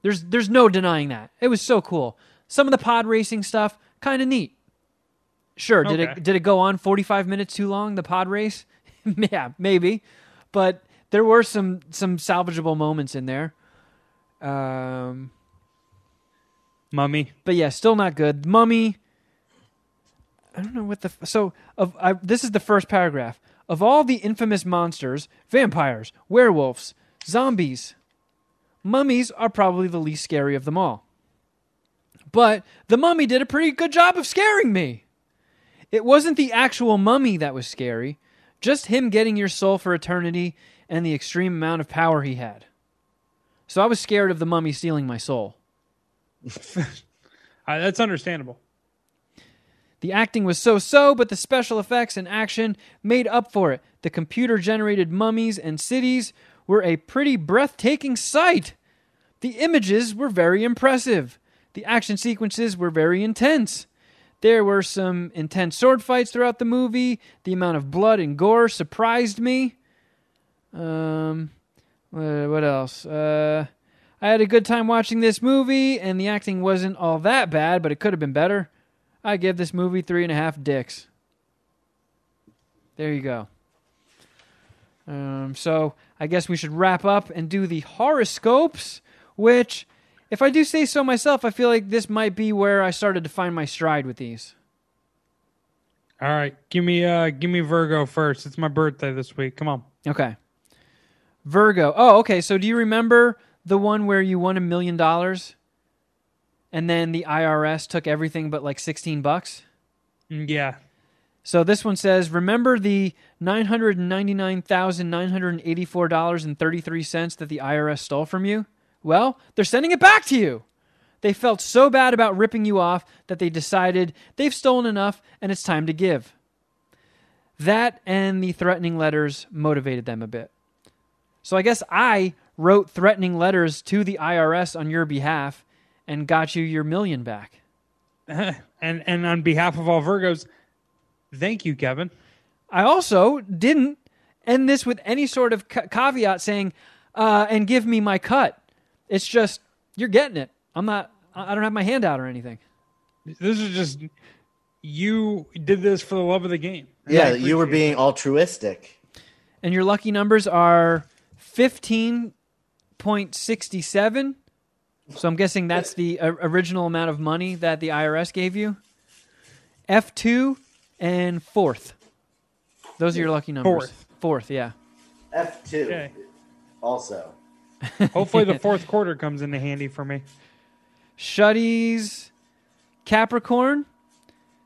There's there's no denying that. It was so cool. Some of the pod racing stuff kind of neat. Sure, did Okay. it did it go on 45 minutes too long the pod race? <laughs> yeah, maybe. But there were some some salvageable moments in there. Um Mummy. but yeah, still not good. Mummy. I don't know what the f- so of I, this is the first paragraph of all the infamous monsters, vampires, werewolves, zombies. Mummies are probably the least scary of them all. But the mummy did a pretty good job of scaring me. It wasn't the actual mummy that was scary, just him getting your soul for eternity and the extreme amount of power he had. So I was scared of the mummy stealing my soul. <laughs> Uh, that's understandable. The acting was so so, but the special effects and action made up for it. The computer generated mummies and cities were a pretty breathtaking sight. The images were very impressive. The action sequences were very intense. There were some intense sword fights throughout the movie. The amount of blood and gore surprised me. Um, uh, what else? Uh, I had a good time watching this movie, and the acting wasn't all that bad, but it could have been better. I give this movie three and a half dicks. There you go. Um, so I guess we should wrap up and do the horoscopes, which, if I do say so myself, I feel like this might be where I started to find my stride with these. All right, give me uh give me Virgo first. It's my birthday this week. Come on. Okay. Virgo. Oh, okay. So do you remember the one where you won a million dollars and then the IRS took everything but like 16 bucks? Mm, Yeah. So this one says, remember the $999,984.33 that the IRS stole from you? Well, they're sending it back to you. They felt so bad about ripping you off that they decided they've stolen enough and it's time to give. That and the threatening letters motivated them a bit. So I guess I wrote threatening letters to the IRS on your behalf and got you your million back. <laughs> and and on behalf of all Virgos, thank you, Kevin. I also didn't end this with any sort of ca- caveat saying, uh, and give me my cut. It's just, you're getting it. I'm not, I I don't have my hand out or anything. This is just you did this for the love of the game. Yeah, you were appreciate being altruistic. And your lucky numbers are 15.67. So I'm guessing that's the uh, original amount of money that the IRS gave you. F2 and fourth. Those are your lucky numbers. Fourth. Fourth, yeah. F two. Okay. Also. <laughs> Hopefully, the fourth quarter comes into handy for me. Shuddy's Capricorn.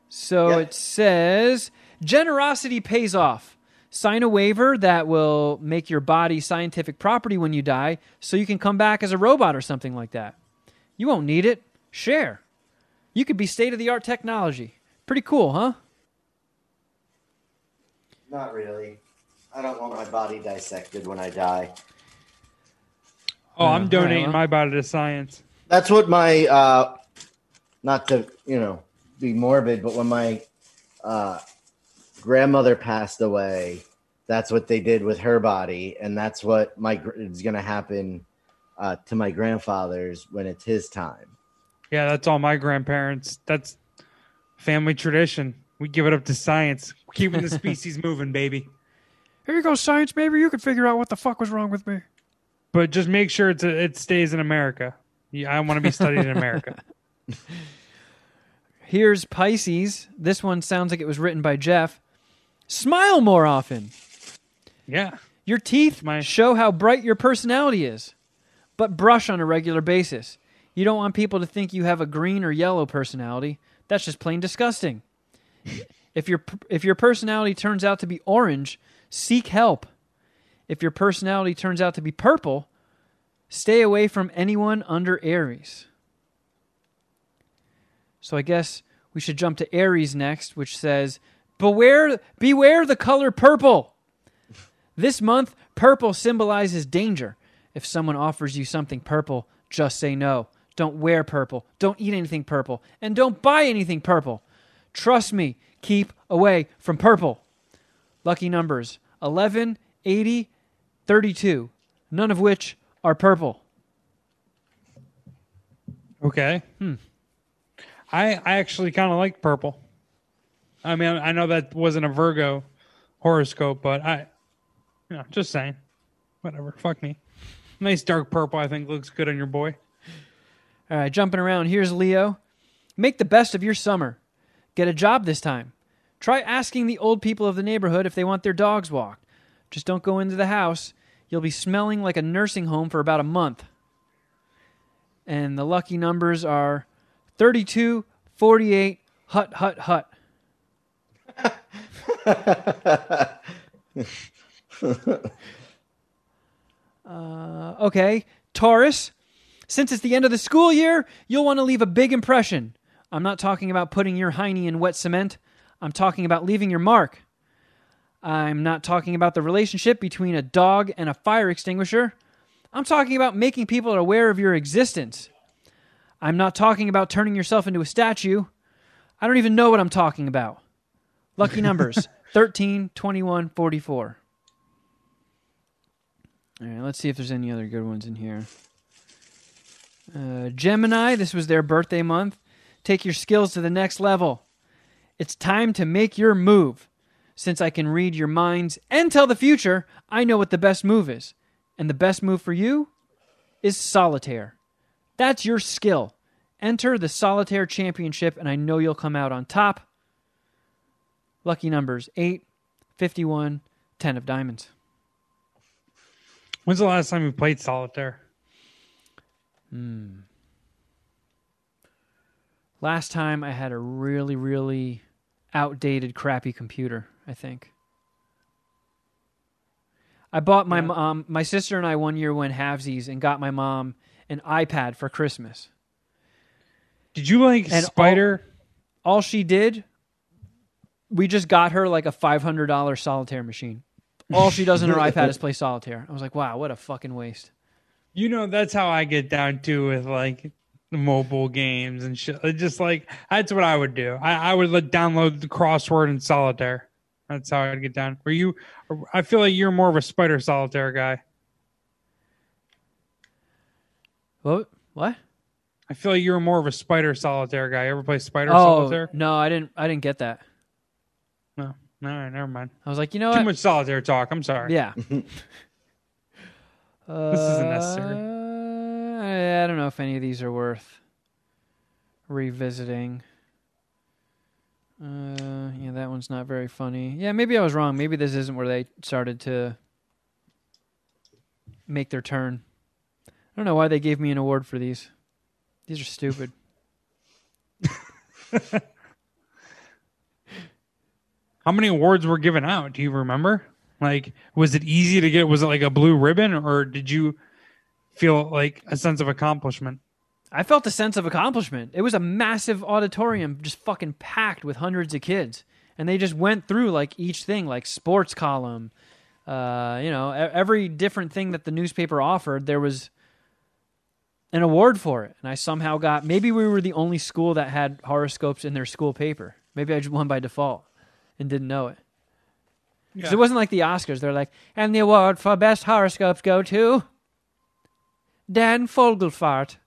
So Yep. it says generosity pays off. Sign a waiver that will make your body scientific property when you die so you can come back as a robot or something like that. You won't need it. Share. You could be state of the art technology. Pretty cool, huh? not really. I don't want my body dissected when I die. Oh, I'm right, donating my body to science. That's what my uh not to, you know, be morbid, but when my uh grandmother passed away, that's what they did with her body and that's what my is going to happen uh to my grandfather's when it's his time. Yeah, that's all my grandparents. That's family tradition. We give it up to science, keeping the <laughs> species moving, baby. Here you go, science. Maybe you can figure out what the fuck was wrong with me. But just make sure it's it stays in America. Yeah, I want to be studied in America. <laughs> Here's Pisces. This one sounds like it was written by Jeff. Smile more often. Yeah. Your teeth My- show how bright your personality is, but brush on a regular basis. You don't want people to think you have a green or yellow personality. That's just plain disgusting. if your if your personality turns out to be orange, seek help. If your personality turns out to be purple, stay away from anyone under Aries. So I guess we should jump to Aries next, which says, "Beware beware the color purple." This month, purple symbolizes danger. If someone offers you something purple, just say no. Don't wear purple. Don't eat anything purple. And don't buy anything purple. Trust me, keep away from purple. Lucky numbers 11, 80, 32, none of which are purple. Okay. Hmm. I I actually kind of like purple. I mean, I know that wasn't a Virgo horoscope, but I, you know, just saying. Whatever. Fuck me. Nice dark purple. I think looks good on your boy. All right, jumping around. Here's Leo. Make the best of your summer. Get a job this time. Try asking the old people of the neighborhood if they want their dogs walked. Just don't go into the house. You'll be smelling like a nursing home for about a month. And the lucky numbers are 32, 48, hut, hut, hut. Uh, okay, Taurus. Since it's the end of the school year, you'll want to leave a big impression. I'm not talking about putting your hiney in wet cement. I'm talking about leaving your mark. I'm not talking about the relationship between a dog and a fire extinguisher. I'm talking about making people aware of your existence. I'm not talking about turning yourself into a statue. I don't even know what I'm talking about. Lucky numbers <laughs> 13, 21, 44. All right, let's see if there's any other good ones in here. Uh, Gemini, this was their birthday month. Take your skills to the next level. It's time to make your move. Since I can read your minds and tell the future, I know what the best move is. And the best move for you is solitaire. That's your skill. Enter the solitaire championship, and I know you'll come out on top. Lucky numbers 8, 51, 10 of diamonds. When's the last time you played solitaire? Hmm. Last time I had a really, really outdated, crappy computer, I think. I bought my Yeah. mom, my sister and I one year went halvesies and got my mom an iPad for Christmas. Did you like And all- Spider? All she did, we just got her like a $500 solitaire machine. All she does on her iPad is <laughs> play solitaire. I was like, wow, what a fucking waste. You know, that's how I get down to with like the mobile games and shit. Just like that's what I would do. I, I would let download the crossword and solitaire. That's how I'd get down. Were you? I feel like you're more of a spider solitaire guy. What? What? I feel like you're more of a spider solitaire guy. Ever play spider Oh, solitaire? no, I didn't I didn't get that. No. All right, never mind. I was like, you know Too what? much solitaire talk. I'm sorry. Yeah. <laughs> This isn't necessary. Uh, I, I don't know if any of these are worth revisiting. Uh, yeah, that one's not very funny. Yeah, maybe I was wrong. Maybe this isn't where they started to make their turn. I don't know why they gave me an award for these. These are stupid. <laughs> How many awards were given out? Do you remember? Like, was it easy to get? Was it like a blue ribbon, or did you feel like a sense of accomplishment? I felt a sense of accomplishment. It was a massive auditorium, just fucking packed with hundreds of kids, and they just went through like each thing, like sports column, uh, you know, every different thing that the newspaper offered. There was an award for it, and I somehow got. Maybe we were the only school that had horoscopes in their school paper. Maybe I just won by default and didn't know it. 'Cause Yeah. it wasn't like the Oscars. They're like, and the award for best horoscopes go to Dan Fogelfart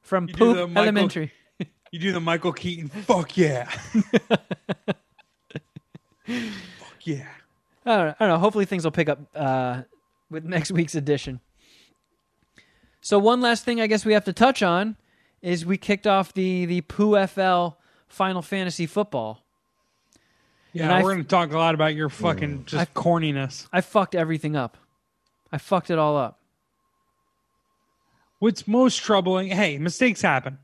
from You Poop Michael- Elementary. <laughs> You do the Michael Keaton. Fuck yeah. <laughs> Fuck yeah. I don't, know, I don't know. Hopefully things will pick up uh, with next week's edition. So one last thing I guess we have to touch on is we kicked off the the Pooh FL Final Fantasy football. Yeah, And we're f- going to talk a lot about your fucking just I- corniness. I fucked everything up. I fucked it all up. What's most troubling? Hey, mistakes happen.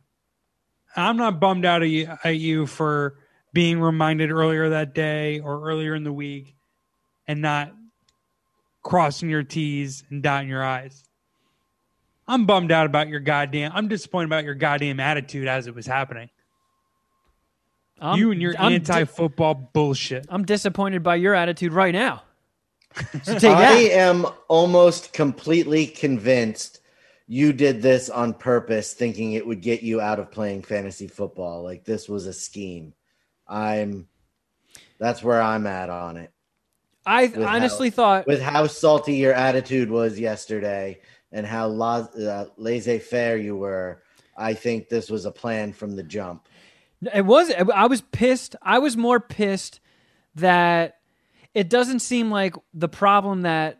I'm not bummed out at you, at you for being reminded earlier that day or earlier in the week and not crossing your T's and dotting your I's. I'm bummed out about your goddamn. I'm disappointed about your goddamn attitude as it was happening. I'm, you and your I'm anti-football bullshit. I'm disappointed by your attitude right now. <laughs> So take I that. am almost completely convinced you did this on purpose, thinking it would get you out of playing fantasy football. Like this was a scheme. I'm. That's where I'm at on it. I with honestly how- thought With how salty your attitude was yesterday and how la- uh, laissez-faire you were, I think this was a plan from the jump. It was. I was pissed. I was more pissed that it doesn't seem like the problem that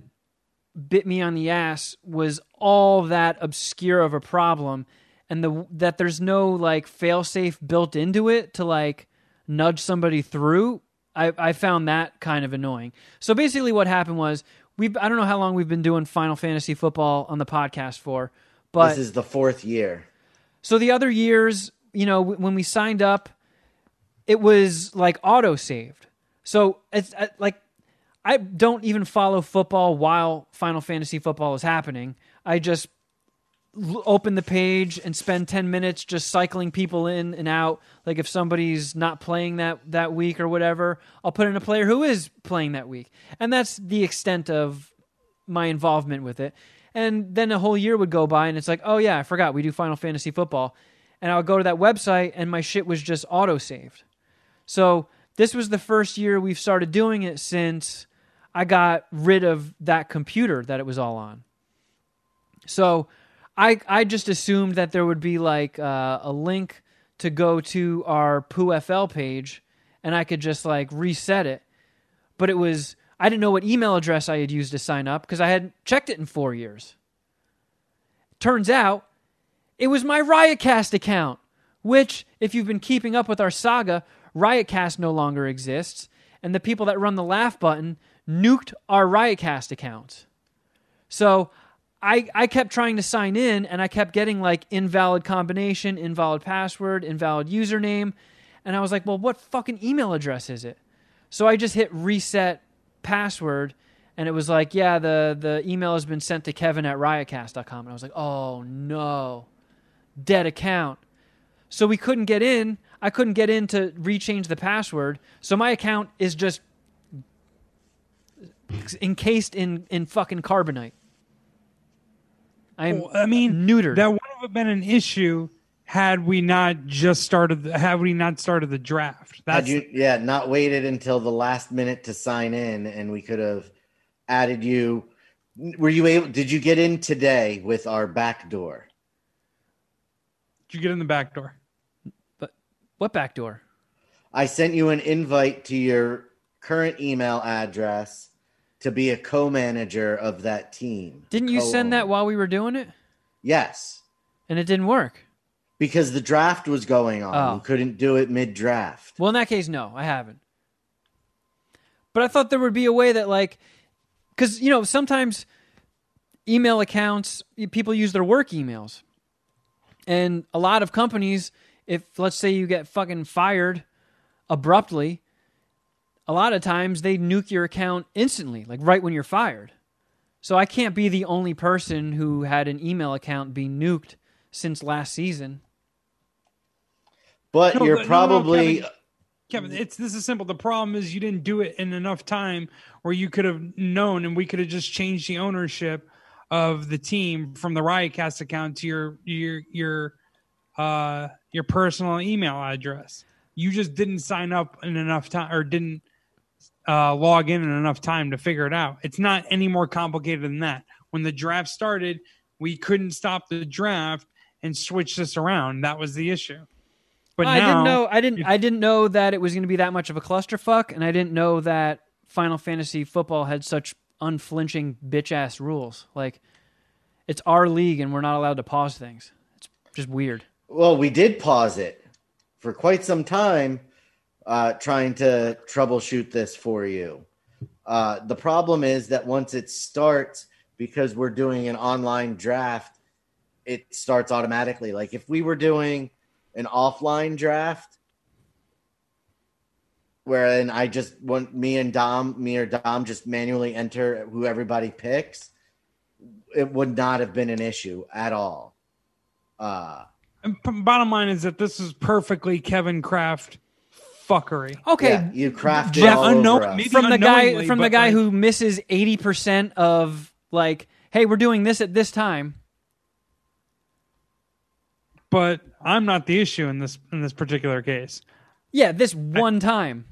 bit me on the ass was all that obscure of a problem, and the that there's no like failsafe built into it to like nudge somebody through. I, I found that kind of annoying. So basically, what happened was we I don't know how long we've been doing Final Fantasy football on the podcast for, but this is the fourth year. so the other years, you know, when we signed up, it was like auto saved. So it's uh, like I don't even follow football while Final Fantasy football is happening. I just open the page and spend 10 minutes just cycling people in and out like if somebody's not playing that that week or whatever i'll put in a player who is playing that week and that's the extent of my involvement with it and then a whole year would go by and it's like oh yeah i forgot we do final fantasy football and i would go to that website and my shit was just auto saved so this was the first year we've started doing it since i got rid of that computer that it was all on so I I just assumed that there would be like uh, a link to go to our PooFL page, and I could just like reset it. But it was I didn't know what email address I had used to sign up because I hadn't checked it in four years. Turns out it was my Riotcast account, which, if you've been keeping up with our saga, Riotcast no longer exists, and the people that run the laugh button nuked our Riotcast account. So I, I kept trying to sign in and I kept getting like invalid combination, invalid password, invalid username. And I was like, well, what fucking email address is it? So I just hit reset password and it was like, yeah, the, the email has been sent to Kevin at riotcast.com. And I was like, oh no, dead account. So we couldn't get in. I couldn't get in to rechange the password. So my account is just encased in, in fucking carbonite. I'm Well, I mean, neutered. that would have been an issue had we not just started. The, had we not started the draft? Had That's you, yeah, not waited until the last minute to sign in, and we could have added you. Were you able? Did you get in today with our back door? Did you get in the back door? But what back door? I sent you an invite to your current email address to be a co-manager of that team. Didn't you send that while we were doing it? Yes, And it didn't work. because the draft was going on. Oh. We couldn't do it mid-draft. Well, in that case, no, I haven't. But I thought there would be a way that, like, because, you know, sometimes email accounts, people use their work emails. And a lot of companies, if let's say you get fucking fired abruptly, a lot of times they nuke your account instantly, like right when you're fired. So I can't be the only person who had an email account be nuked since last season. But No, you're but- no, no, probably Kevin. Kevin, it's this is simple. The problem is you didn't do it in enough time where you could have known, and we could have just changed the ownership of the team from the Riotcast account to your your your uh your personal email address. You just didn't sign up in enough time, or didn't uh, log in in enough time to figure it out. It's not any more complicated than that. When the draft started, we couldn't stop the draft and switch this around. That was the issue. But I now, didn't know. I didn't. I didn't know that it was going to be that much of a clusterfuck, and I didn't know that Final Fantasy football had such unflinching bitch ass rules. Like, it's our league, and we're not allowed to pause things. It's just weird. Well, we did pause it for quite some time, uh, trying to troubleshoot this for you. Uh, the problem is that once it starts, because we're doing an online draft, it starts automatically. Like if we were doing an offline draft, wherein I just want me and Dom, me or Dom, just manually enter who everybody picks, it would not have been an issue at all. Uh, And p- bottom line is that this is perfectly Kevin Kraft fuckery. Okay, Yeah, you crafted Jeff, all unknown- over us. from the guy from the guy like- who misses eighty percent of like, hey, we're doing this at this time. But I'm not the issue in this in this particular case. Yeah, this one time.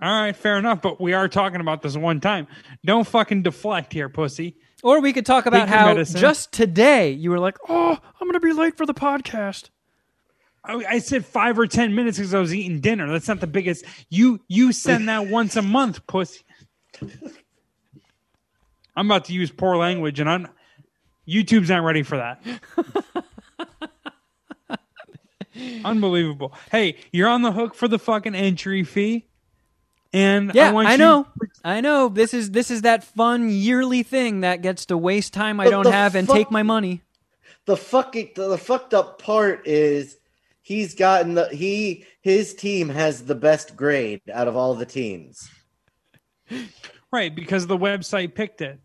All right, fair enough. But we are talking about this one time. Don't fucking deflect here, pussy. Or we could talk about Take your how medicine. just today you were like, "Oh, I'm going to be late for the podcast." I, I said five or ten minutes because I was eating dinner. That's not the biggest. You you send that <laughs> once a month, pussy. I'm about to use poor language, and I'm YouTube's not ready for that. <laughs> Unbelievable. Hey, you're on the hook for the fucking entry fee, and Yeah, want I, you- know. I know. This is this is that fun yearly thing that gets to waste time I But don't the have and fuck- take my money. the fucking the, the fucked up part is he's gotten the he his team has the best grade out of all the teams. right because the website picked it.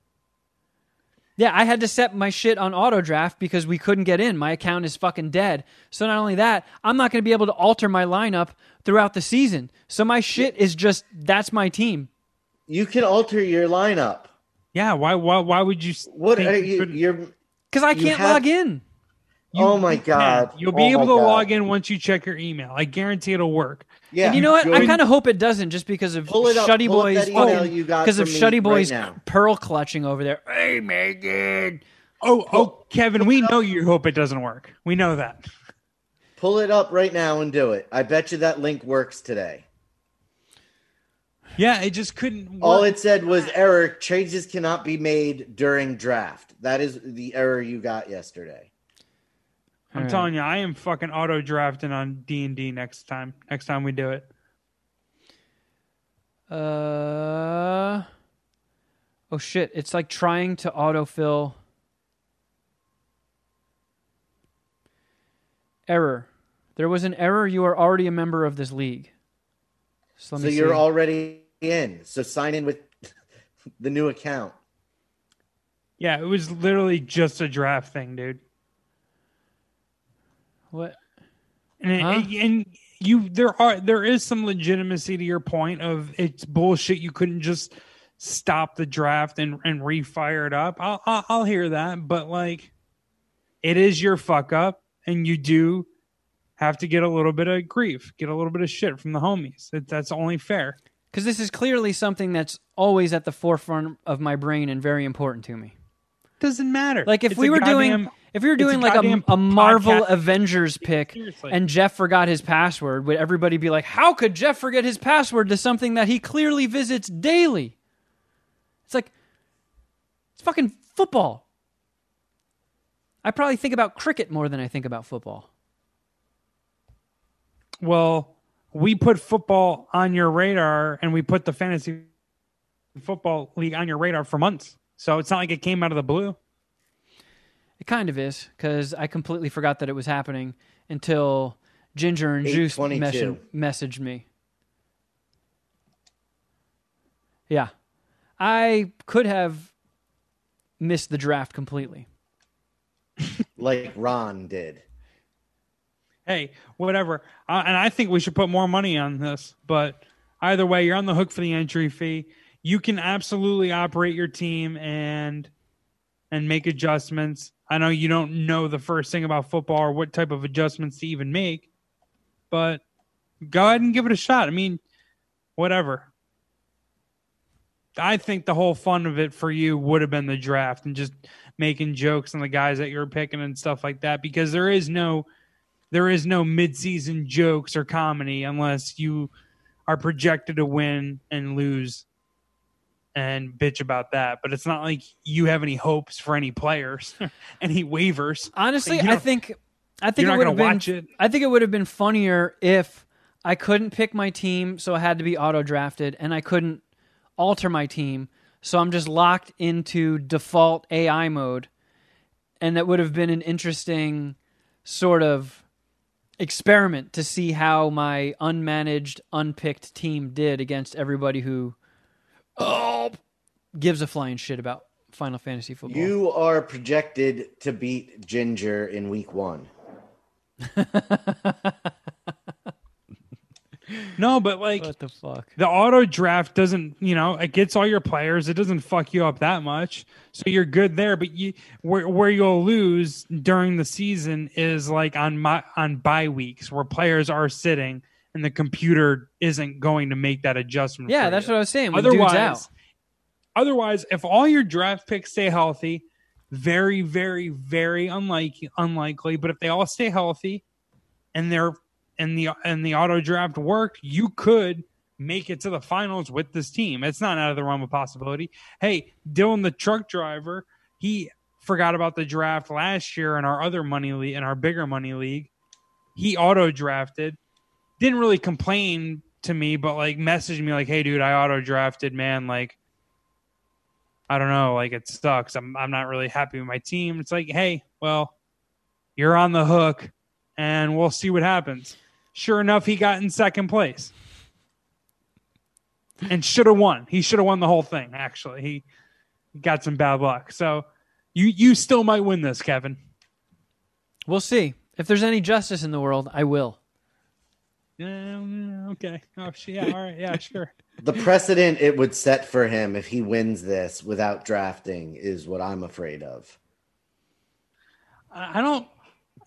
Yeah, I had to set my shit on auto draft because we couldn't get in. My account is fucking dead. So not only that, I'm not going to be able to alter my lineup throughout the season. So my shit is just that's my team. You can alter your lineup. Yeah, why why why would you? What think are you you? You're. Because I You can't have- log in. You- oh my can. god! You'll be Oh able to God. log in once you check your email. I guarantee it'll work. Yeah. and you know what? I kind of hope it doesn't, just because of Pull Shuddy up Boys. that email fucking- you got because of Shuddy Boys now. pearl clutching over there. Hey, Megan. Oh, oh oh, Kevin, we know you hope it doesn't work. We know that. pull it up right now and do it. I bet you that link works today. Yeah, it just couldn't. Work. All it said was error. Changes cannot be made during draft. That is the error you got yesterday. I'm telling you, I am fucking auto drafting on D and D next time. Next time we do it. Uh oh shit! It's like trying to autofill. Error. There was an error. You are already a member of this league. So, So you're see. already in. So sign in with <laughs> the new account. Yeah, it was literally just a draft thing, dude. What? And, Huh? and you there are there is some legitimacy to your point of it's bullshit. You couldn't just stop the draft and and refire it up. I'll I'll, I'll hear that, but like, it is your fuck up, and you do have to get a little bit of grief, get a little bit of shit from the homies. That's only fair. Because this is clearly something that's always at the forefront of my brain and very important to me. Doesn't matter. Like if It's we were doing, if you're it's a doing like a, a Marvel podcast. Avengers pick, Seriously. and Jeff forgot his password, would everybody be like, "How could Jeff forget his password to something that he clearly visits daily?" It's like it's fucking football. I probably think about cricket more than I think about football. well, we put football on your radar and we put the fantasy football league on your radar for months. So it's not like it came out of the blue. It kind of is because I completely forgot that it was happening until Ginger and Juice mes- messaged me. Yeah, I could have missed the draft completely. <laughs> like Ron did. Hey, whatever. Uh, and I think we should put more money on this. But either way, you're on the hook for the entry fee. You can absolutely operate your team and and make adjustments. I know you don't know the first thing about football or what type of adjustments to even make, but go ahead and give it a shot. I mean, whatever. I think the whole fun of it for you would have been the draft and just making jokes on the guys that you're picking and stuff like that because there is no there is no midseason jokes or comedy unless you are projected to win and lose and bitch about that. But it's not like you have any hopes for any players, <laughs> any waivers. Honestly, I think I think You're it would going have to been watch it. I think it would have been funnier if I couldn't pick my team, so I had to be auto drafted, and I couldn't alter my team, so I'm just locked into default AI mode. And that would have been an interesting sort of experiment to see how my unmanaged, unpicked team did against everybody who oh, gives a flying shit about Final Fantasy football. You are projected to beat Ginger in week one. <laughs> No, but like what the fuck? the auto draft doesn't you know it gets all your players it doesn't fuck you up that much so you're good there but you where, where you'll lose during the season is like on my on bye weeks where players are sitting and the computer isn't going to make that adjustment Yeah, that's you. what I was saying. Otherwise otherwise if all your draft picks stay healthy very very very unlikely unlikely but if they all stay healthy and they're and the and the auto draft worked you could make it to the finals with this team. It's not out of the realm of possibility. Hey dylan the truck driver he forgot about the draft last year in our other money league in our bigger money league. He auto drafted didn't really complain to me but like messaged me like hey dude i auto drafted man like I don't know, like it sucks. I'm I'm not really happy with my team. It's like, hey, well, you're on the hook and we'll see what happens. Sure enough, he got in second place. And should have won. He should have won the whole thing, actually. He got some bad luck. So You you still might win this, Kevin. We'll see. If there's any justice in the world, I will. Yeah, okay. Oh, yeah. All right. Yeah, sure. <laughs> The precedent it would set for him if he wins this without drafting is what I'm afraid of. I don't.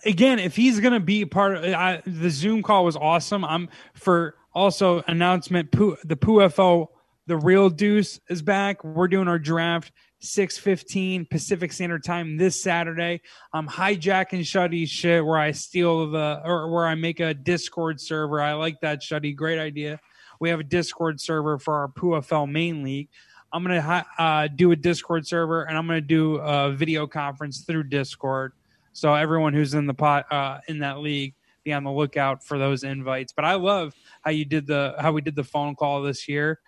Again, if he's gonna be part of I, the Zoom call was awesome. I'm for also announcement. Poo, the PUFO, the real Deuce is back. We're doing our draft six fifteen Pacific Standard Time this Saturday. I'm hijacking Shuddy's shit where I steal the or where I make a Discord server. I like that Shuddy. Great idea. We have a Discord server for our PUFL main league. I'm gonna uh, do a Discord server and I'm gonna do a video conference through Discord. So everyone who's in the pot uh, in that league, be on the lookout for those invites. But I love how you did the how we did the phone call this year,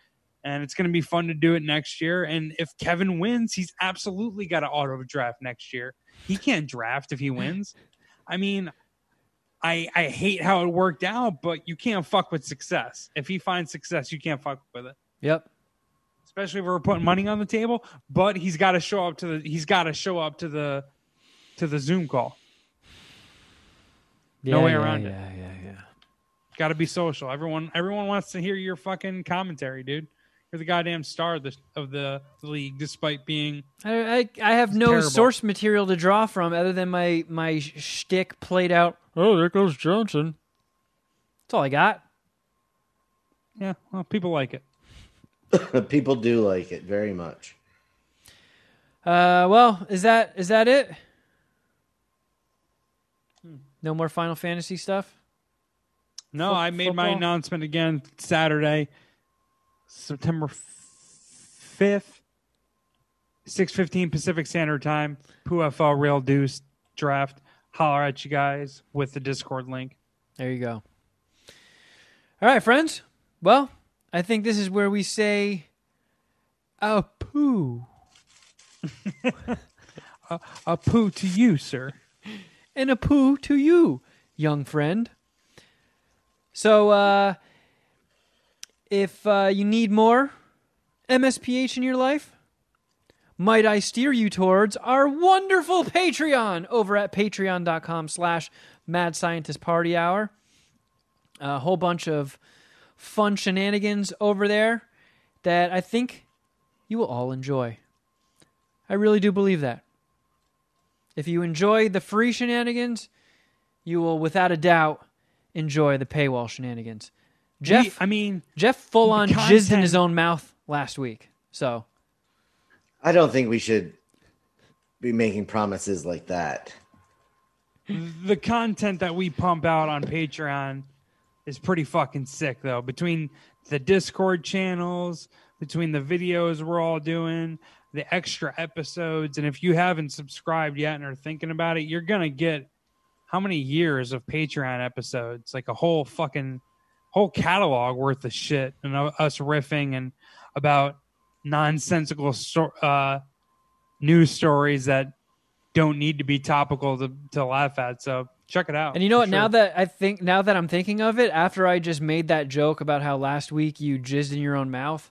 and it's going to be fun to do it next year. And if Kevin wins, he's absolutely got to auto draft next year. He can't draft if he wins. I mean, I I hate how it worked out, but you can't fuck with success. If he finds success, you can't fuck with it. Yep. Especially if we're putting money on the table. But he's got to show up to the he's got to show up to the to the Zoom call. No way yeah, around it. yeah, Yeah, yeah. Got to be social. Everyone, everyone wants to hear your fucking commentary, dude. You're the goddamn star of the of the league, despite being. I, I, I have no terrible. source material to draw from other than my my shtick played out. Oh, there goes Johnson. That's all I got. Yeah, well, people like it. <laughs> People do like it very much. Uh, well, is that is that it? No more Final Fantasy stuff. No, Fo- I made my announcement again Saturday, September fifth, six fifteen Pacific Standard Time. PUFL Real Deuce draft. Holler at you guys with the Discord link. There you go. All right, friends. Well, I think this is where we say, <laughs> "A poo," A poo to you, sir. and a poo to you, young friend. So, uh, if uh, you need more MSPH in your life, might I steer you towards our wonderful Patreon over at patreon.com slash mad scientist party hour. A whole bunch of fun shenanigans over there that I think you will all enjoy. I really do believe that. If you enjoy the free shenanigans, you will without a doubt enjoy the paywall shenanigans. Jeff, We- I mean, Jeff full on jizzed in his own mouth last week. So I don't think we should be making promises like that. the content that we pump out on Patreon is pretty fucking sick though. Between the Discord channels, between the videos we're all doing, the extra episodes, and if you haven't subscribed yet and are thinking about it, you're gonna get how many years of Patreon episodes? Like a whole fucking whole catalog worth of shit and uh, us riffing and about nonsensical sto- uh, news stories that don't need to be topical to, to laugh at. So check it out. And you know what? Now that I think, now that I'm thinking of it, after I just made that joke about how last week you jizzed in your own mouth,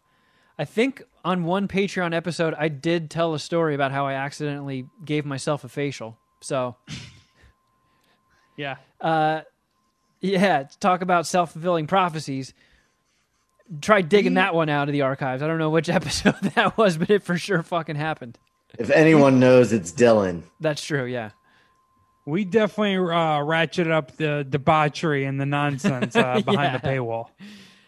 I think on one Patreon episode I did tell a story about how I accidentally gave myself a facial. So <laughs> yeah, uh, yeah, talk about self fulfilling prophecies. Try digging that one out of the archives. I don't know which <laughs> episode that was, but it for sure fucking happened. If anyone knows, it's Dylan. That's true. Yeah. we definitely uh, ratcheted up the debauchery and the nonsense uh, <laughs> behind the paywall.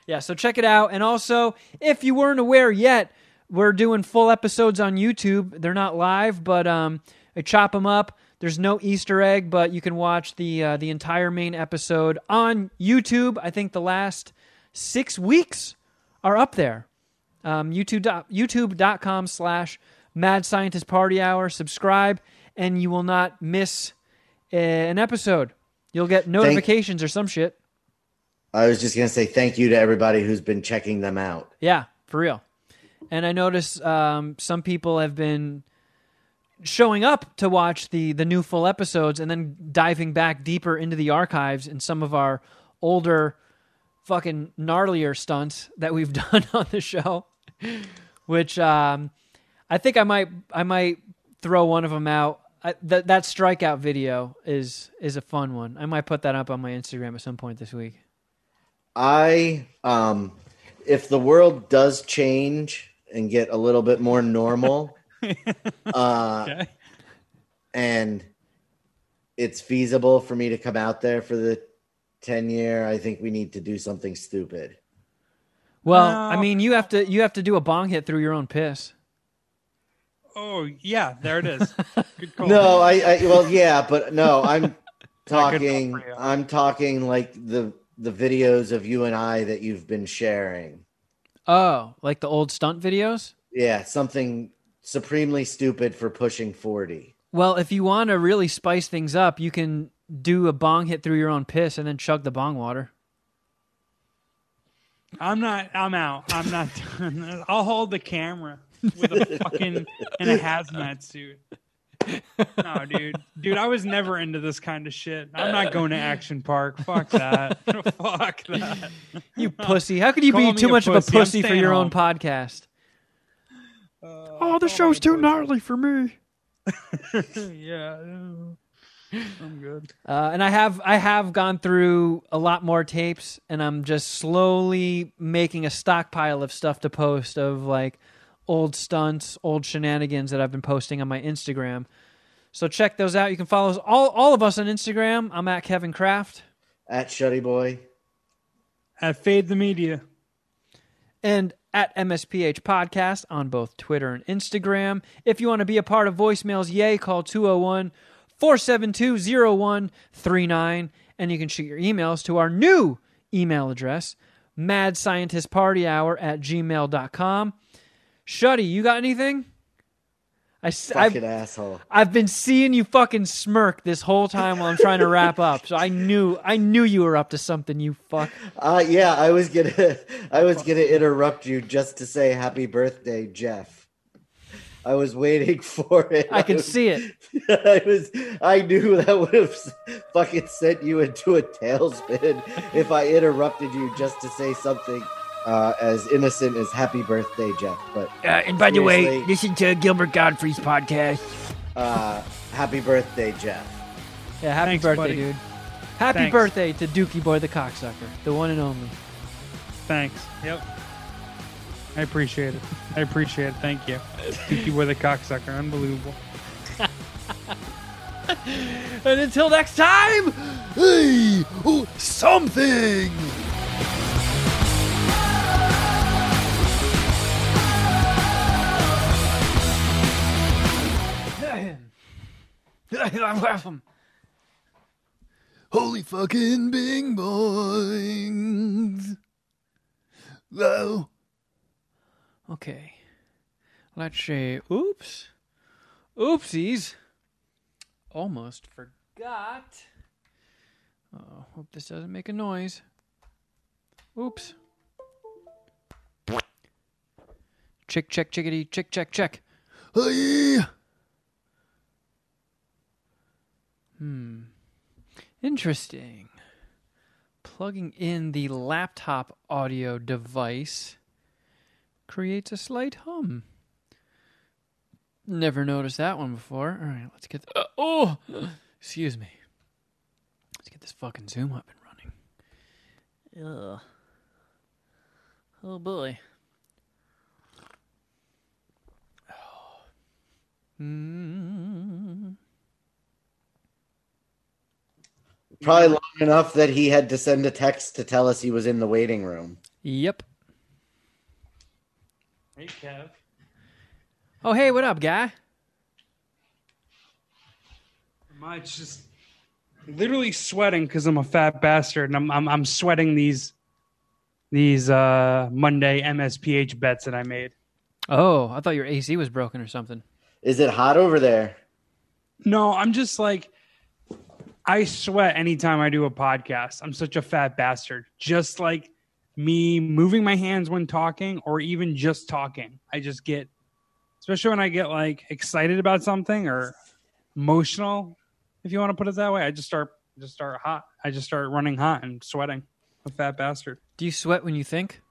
Yeah, so check it out. And also, if you weren't aware yet, we're doing full episodes on YouTube. They're not live, but um, I chop them up. There's no Easter egg, but you can watch the uh, the entire main episode on YouTube. I think the last six weeks are up there. Um, YouTube dot- YouTube.com slash Mad Scientist Party Hour. Subscribe, and you will not miss uh, an episode. You'll get notifications or some shit. I was just gonna say thank you to everybody who's been checking them out. Yeah, for real. And I notice um, some people have been showing up to watch the the new full episodes and then diving back deeper into the archives and some of our older fucking gnarlier stunts that we've <laughs> done on the show which um, i think i might i might throw one of them out. I, that that strikeout video is is a fun one. I might put that up on my Instagram at some point this week. I um if the world does change and get a little bit more normal <laughs> uh Okay. and it's feasible for me to come out there for the 10 year, I think we need to do something stupid. Well, No. I mean, you have to you have to do a bong hit through your own piss. Oh yeah, there it is. Good call. No, I, I well yeah, but no, I'm <laughs> talking enough for you. I'm talking like the the videos of you and I that you've been sharing. Oh, like the old stunt videos? Yeah, something supremely stupid for pushing 40. Well, if you want to really spice things up, you can do a bong hit through your own piss and then chug the bong water. I'm not. I'm out. I'm not <laughs> doing this. I'll hold the camera with a fucking in a hazmat suit. No, dude, dude, I was never into this kind of shit. I'm not going to Action Park. Fuck that. <laughs> Fuck that. You pussy. How could you Call be me too a much of a pussy. I'm for staying your own podcast? Oh, the show's too pussy. gnarly for me. <laughs> yeah, I'm good. Uh, and I have I have gone through a lot more tapes, and I'm just slowly making a stockpile of stuff to post of like old stunts, old shenanigans that I've been posting on my Instagram. So check those out. You can follow us all all of us on Instagram. I'm at Kevin Kraft. At Shuddy Boy. At Fade the Media. and at MSPH Podcast on both Twitter and Instagram. If you want to be a part of voicemails, yay, call 201 472 0139. And you can shoot your emails to our new email address, madscientistpartyhour at gmail.com. Shuddy, you got anything? I, s- I've, Fucking asshole. I've been seeing you fucking smirk this whole time while I'm trying to wrap <laughs> up. So I knew I knew you were up to something, you fuck. Uh yeah, I was gonna <laughs> I was gonna interrupt you just to say happy birthday, Jeff. I was waiting <laughs> for it. I can was- see it. I was I knew that would have fucking sent you into a tailspin if I interrupted you just to say something uh, as innocent as happy birthday, Jeff. But Uh, and by the way, Seriously. listen to Gilbert Gottfried's podcast. uh, happy birthday, Jeff. Yeah, happy Thanks, birthday, buddy. dude. Happy Thanks. birthday to Dookie Boy the cocksucker, the one and only. Thanks. Yep. I appreciate it. I appreciate it. Thank you. Dookie with a cocksucker. Unbelievable. <laughs> And until next time, hey, oh, something. <laughs> Holy fucking bing boings. Whoa. Okay, let's see. Oops, oopsies. Almost forgot. Oh, hope this doesn't make a noise. Oops. Chick, check, chickadee, chick, check, check. Hey. Hmm. Interesting. Plugging in the laptop audio device creates a slight hum. Never noticed that one before. All right, let's get. uh, oh, excuse me. Let's get this fucking Zoom up and running. Ugh. Oh boy. <sighs> Mm. Probably long enough that he had to send a text to tell us he was in the waiting room. Yep. Hey, Kev. Oh, hey, what up, guy? Much just literally sweating because I'm a fat bastard and I'm, I'm I'm sweating these these uh Monday MSPH bets that I made. Oh, I thought your AC was broken or something. Is it hot over there? No, I'm just like I sweat anytime I do a podcast. I'm such a fat bastard. Just like me moving my hands when talking or even just talking. I just get especially when I get like excited about something or emotional, if you want to put it that way. I just start just start hot. I just start running hot and sweating. A fat bastard. Do you sweat when you think?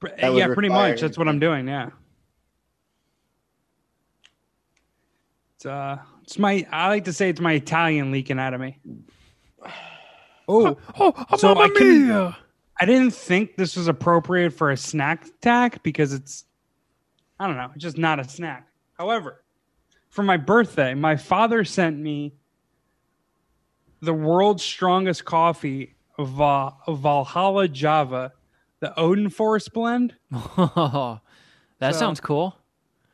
That yeah, pretty require- much. That's what I'm doing. Yeah. It's uh, it's my. I like to say it's my Italian leaking out of me. <sighs> Oh. oh, Oh, So Mamma I can- mia! I didn't think this was appropriate for a snack attack because it's, I don't know, it's just not a snack. However, for my birthday, my father sent me the world's strongest coffee, Val- Valhalla Java, the Odin Forest blend. <laughs> that So- sounds cool.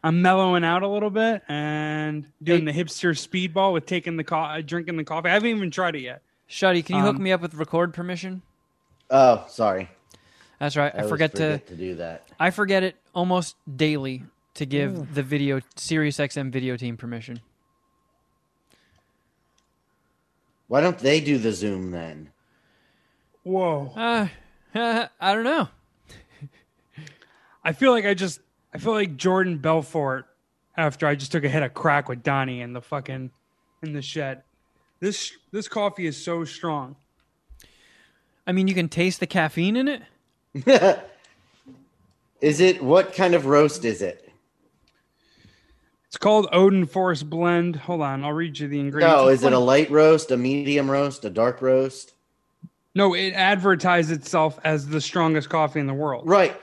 I'm mellowing out a little bit and doing Hey- the hipster speedball with taking the co- uh, drinking the coffee. I haven't even tried it yet. Shuddy, can you hook Um, me up with record permission? Oh, sorry. That's right. I, always forget to. forget to do that. I forget it almost daily to give the video Sirius XM video team permission. Why don't they do the Zoom then? Whoa! Uh, <laughs> I don't know. I feel like I just I feel like Jordan Belfort after I just took a hit of crack with Donnie in the fucking in the shed. This this coffee is so strong. I mean, you can taste the caffeine in it. <laughs> Is it what kind of roast is it? It's called Odin Forest Blend. Hold on, I'll read you the ingredients. No, is it a light roast, a medium roast, a dark roast? No, it advertised itself as the strongest coffee in the world. Right.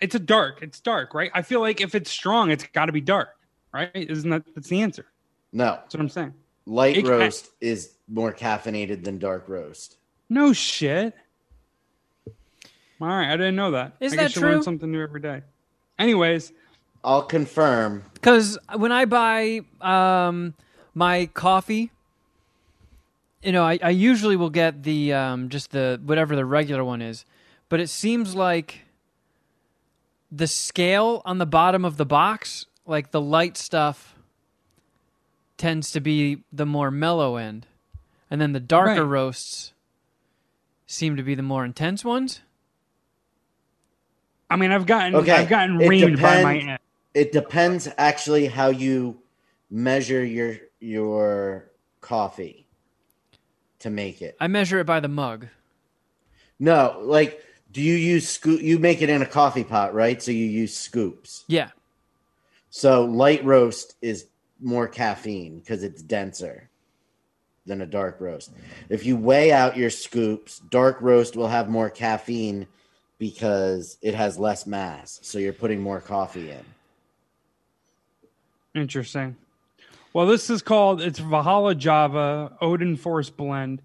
It's a dark. It's dark, right? I feel like if it's strong, it's got to be dark, right? Isn't that that's the answer? No, That's what I'm saying. light It ca- roast is more caffeinated than dark roast. No shit. All right, I didn't know that. Is I that guess you learn true? something new every day. Anyways, I'll confirm. Because when I buy um, my coffee, you know, I, I usually will get the um, just the whatever the regular one is, but it seems like the scale on the bottom of the box, like the light stuff, tends to be the more mellow end, and then the darker Right. roasts seem to be the more intense ones. I mean, I've gotten Okay, I've gotten it reamed by my depends- aunt. It depends actually how you measure your your coffee to make it. I measure it by the mug. No, like do you use scoop you make it in a coffee pot, right? So you use scoops. Yeah. So light roast is more caffeine because it's denser than a dark roast. If you weigh out your scoops, dark roast will have more caffeine because it has less mass. So you're putting more coffee in. Interesting. Well, this is called it's Valhalla Java Odin Force Blend.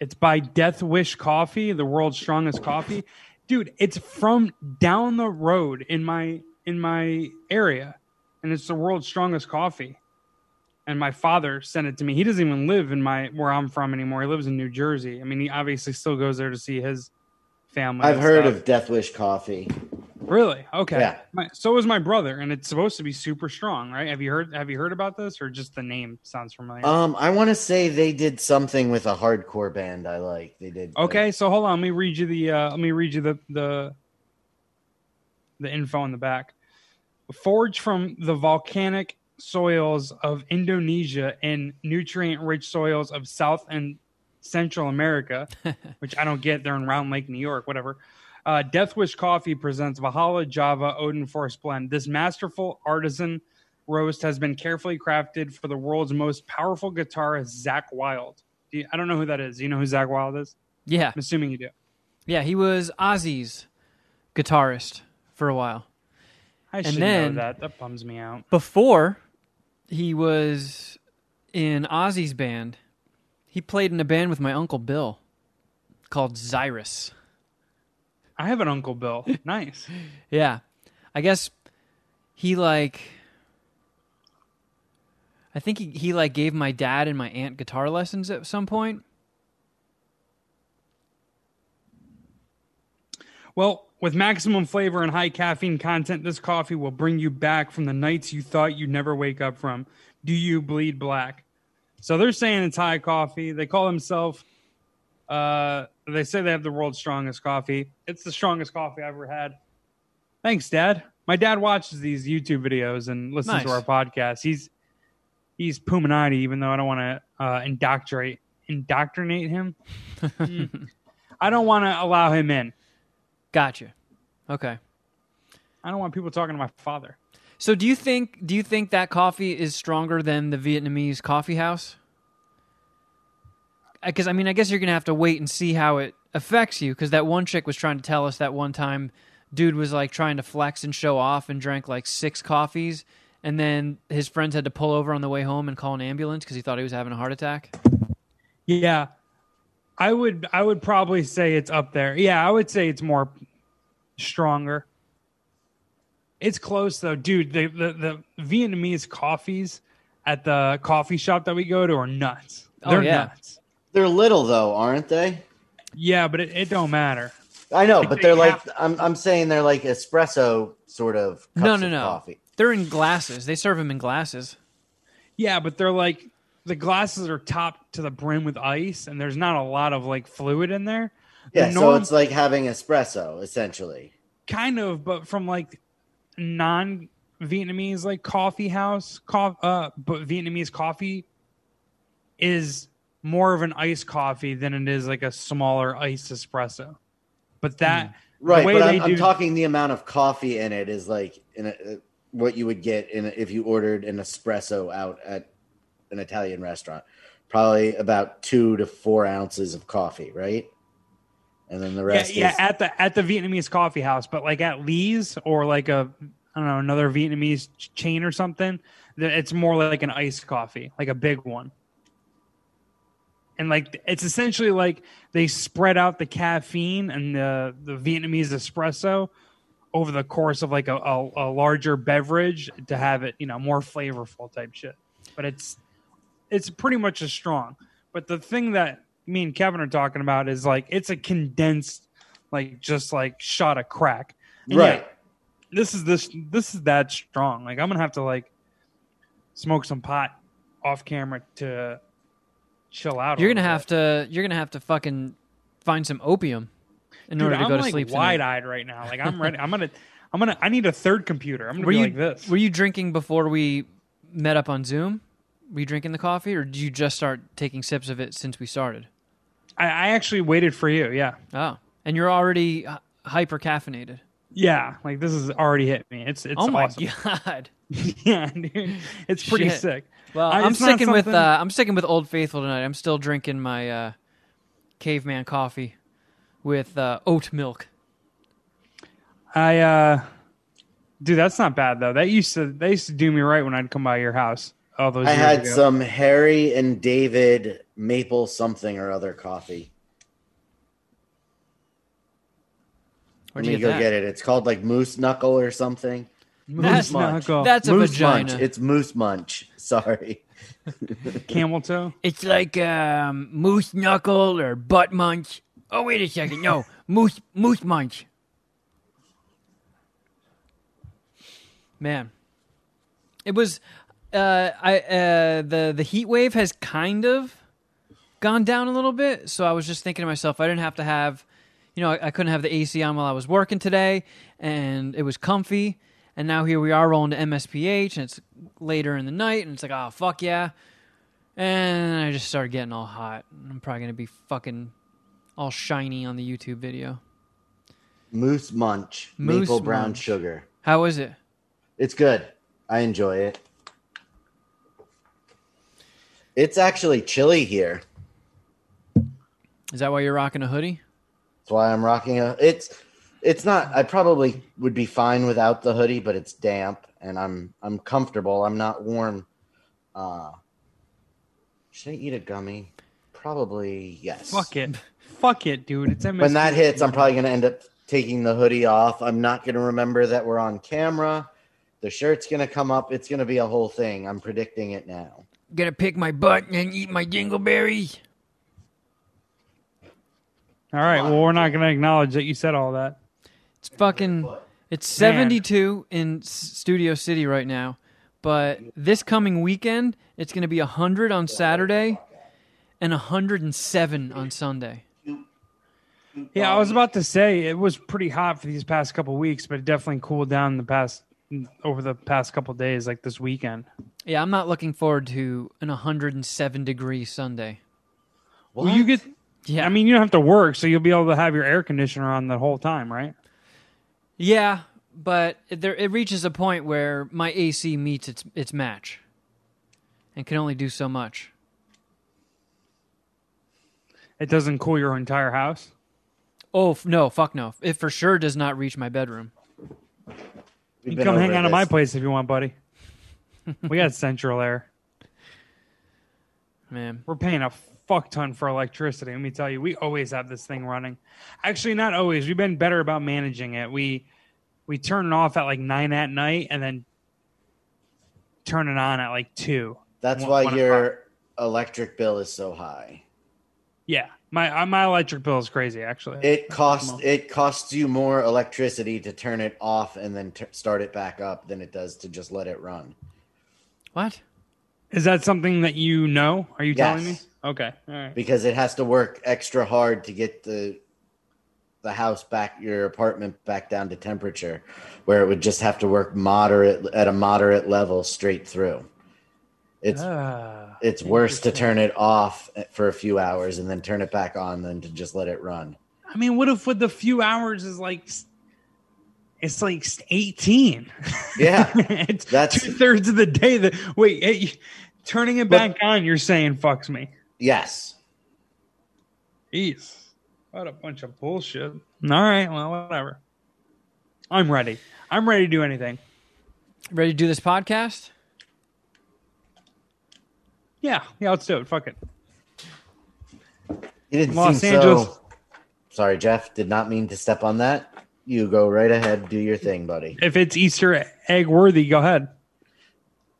It's by Death Wish Coffee, the world's strongest coffee. Dude, it's from down the road in my in my area, and it's the world's strongest coffee. And my father sent it to me. He doesn't even live in my where I'm from anymore. He lives in New Jersey. I mean, he obviously still goes there to see his family. I've heard stuff. of Death Wish coffee. Really? Okay. Yeah. My, so is my brother, and it's supposed to be super strong, right? Have you heard? Have you heard about this, or just the name sounds familiar? Um, I want to say they did something with a hardcore band I like. They did. like- okay, so hold on. Let me read you the. Uh, let me read you the the the info on the back. Forged from the volcanic soils of Indonesia and nutrient-rich soils of South and Central America, <laughs> which I don't get. They're in Round Lake, New York, whatever. Uh, Death Wish Coffee presents Valhalla Java Odin Force Blend. This masterful artisan roast has been carefully crafted for the world's most powerful guitarist, Zakk Wylde. Do you, I don't know who that is. Do you know who Zakk Wylde is? Yeah. I'm assuming you do. Yeah, he was Ozzy's guitarist for a while. I should then- know that. That bums me out. Before he was in Ozzy's band, he played in a band with my uncle Bill called Zyris. I have an Uncle Bill. <laughs> Nice. Yeah. I guess he like I think he, he like gave my dad and my aunt guitar lessons at some point. Well, with maximum flavor and high caffeine content, this coffee will bring you back from the nights you thought you'd never wake up from. Do you bleed black? So they're saying it's high coffee. They call themselves, uh, they say they have the world's strongest coffee. It's the strongest coffee I've ever had. Thanks, Dad. My dad watches these YouTube videos and listens to our podcast. He's he's Puminati, even though I don't want to uh, indoctrinate indoctrinate him. Mm. <laughs> I don't want to allow him in. Gotcha. Okay. I don't want people talking to my father. So do you think do you think that coffee is stronger than the Vietnamese coffee house? Because I mean, I guess you're gonna have to wait and see how it affects you. Because that one chick was trying to tell us that one time, dude was like trying to flex and show off and drank like six coffees, and then his friends had to pull over on the way home and call an ambulance because he thought he was having a heart attack. Yeah. I would I would probably say it's up there. Yeah, I would say it's more stronger. It's close though, dude. The the, the Vietnamese coffees at the coffee shop that we go to are nuts. Oh, They're yeah. nuts. They're little though, aren't they? Yeah, but it, it don't matter. I know, Like but they they're like have- I'm I'm saying they're like espresso sort of cups no, no, of no. coffee. They're in glasses. They serve them in glasses. Yeah, but they're like the glasses are topped to the brim with ice, and there's not a lot of like fluid in there. The Yeah, so it's like having espresso essentially. kind of, but from like non Vietnamese like coffee house, co- uh, but Vietnamese coffee is more of an iced coffee than it is like a smaller iced espresso. But that Right, but I'm, I'm do- talking the amount of coffee in it is like in a, uh, what you would get in a, if you ordered an espresso out at an Italian restaurant. Probably about two to four ounces of coffee, right? And then the rest yeah, is at the at the Vietnamese coffee house, but like at Lee's or like a I don't know another Vietnamese ch- chain or something, then it's more like an iced coffee, like a big one. And like it's essentially like they spread out the caffeine and the the Vietnamese espresso over the course of like a, a, a larger beverage to have it you know more flavorful type shit. But it's it's pretty much as strong. But the thing that me and Kevin are talking about is like it's a condensed, like just like shot of crack. And right. yeah, this is this this is that strong. Like I'm gonna have to like smoke some pot off camera to chill out. You're gonna have bit. to you're gonna have to fucking find some opium in Dude, order to I'm go to like sleep. wide eyed right now. Like I'm ready. I'm gonna I'm gonna I need a third computer. I'm gonna Were be you like this. were you drinking before we met up on Zoom? Were you drinking the coffee, or did you just start taking sips of it since we started? I, I actually waited for you. Yeah. Oh, and you're already hyper caffeinated. Yeah. Like this has already hit me. It's it's oh my awesome. <laughs> god! <laughs> yeah, dude. It's pretty Shit. sick. Well, I- I'm it's not sticking with uh, I'm sticking with Old Faithful tonight. I'm still drinking my uh, caveman coffee with uh, oat milk. I uh dude, that's not bad though. That used to they used to do me right when I'd come by your house all those I years had ago. some Harry and David maple something or other coffee. Where'd Let you me get go that? get it. It's called like Moose Knuckle or something. That's- Munch. Knuckle. That's a Moose vagina. Munch. It's Moose Munch. Sorry. <laughs> camel toe. It's like um, moose knuckle or butt munch. Oh wait a second, no <laughs> moose moose munch. Man, it was. Uh, I uh, the the heat wave has kind of gone down a little bit. So I was just thinking to myself, I didn't have to have, you know, I, I couldn't have the AC on while I was working today, and it was comfy. And now here we are rolling to MSPH, and it's later in the night, and it's like, oh fuck yeah. And I just started getting all hot. I'm probably gonna be fucking all shiny on the YouTube video. Moose Munch. Moose maple brown Munch. sugar. How is it? It's good. I enjoy it. It's actually chilly here. Is that why you're rocking a hoodie? That's why I'm rocking a. It's it's not. I probably would be fine without the hoodie, but it's damp and I'm I'm comfortable. I'm not warm. Uh, should I eat a gummy? Probably yes. Fuck it. Fuck it, dude. It's MSP. When that hits, I'm probably gonna end up taking the hoodie off. I'm not gonna remember that we're on camera. The shirt's gonna come up. It's gonna be a whole thing. I'm predicting it now. Gonna pick my butt and eat my dingleberries. All right. Well, we're not gonna acknowledge that you said all that. It's fucking. It's 72 in Studio City right now, but this coming weekend it's gonna be 100 on Saturday, and 107 on Sunday. Yeah, I was about to say it was pretty hot for these past couple weeks, but it definitely cooled down the past over the past couple days, like this weekend. Yeah, I'm not looking forward to an 107 degree Sunday. Well, you get. Yeah, I mean, you don't have to work, so you'll be able to have your air conditioner on the whole time, right? Yeah, but it, there it reaches a point where my AC meets its its match, and can only do so much. It doesn't cool your entire house. Oh f- no, fuck no! It for sure does not reach my bedroom. We've You been come hang out at my this. place if you want, buddy. <laughs> we got central air. Man, We're paying a fuck ton for electricity. Let me tell you, we always have this thing running. Actually, not always. We've been better about managing it. We we turn it off at like nine at night and then turn it on at like two. That's One- why one your electric bill is so high. Yeah, my uh, my electric bill is crazy. Actually, It costs it costs you more electricity to turn it off and then t- start it back up than it does to just let it run. what? is that something that you know? Are you telling me? Okay, all right. because it has to work extra hard to get the the house back your apartment back down to temperature where it would just have to work moderate at a moderate level straight through it's Ah, it's worse to turn it off for a few hours and then turn it back on than to just let it run I mean, what if with the few hours is like it's like eighteen? yeah <laughs> it's That's- two thirds of the day. That wait, it, turning it But- back on, you're saying fucks me. Yes Jeez, what a bunch of bullshit. All right, well, whatever. I'm ready. I'm ready to do anything. Ready to do this podcast? Yeah, yeah, let's do it. Fuck it. you didn't Los seem Angeles. so sorry jeff did not mean to step on that you go right ahead do your thing buddy If it's Easter egg worthy, go ahead.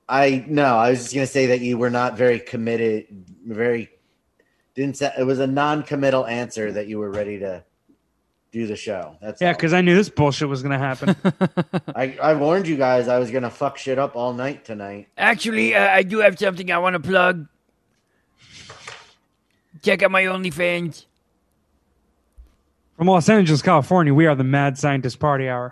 I no, I was just gonna say that you were not very committed. Very didn't say it was a non-committal answer that you were ready to do the show. That's Yeah, because I knew this bullshit was gonna happen. <laughs> I I warned you guys I was gonna fuck shit up all night tonight. Actually, uh, I do have something I want to plug. Check out my OnlyFans. From Los Angeles, California, we are the Mad Scientist Party Hour.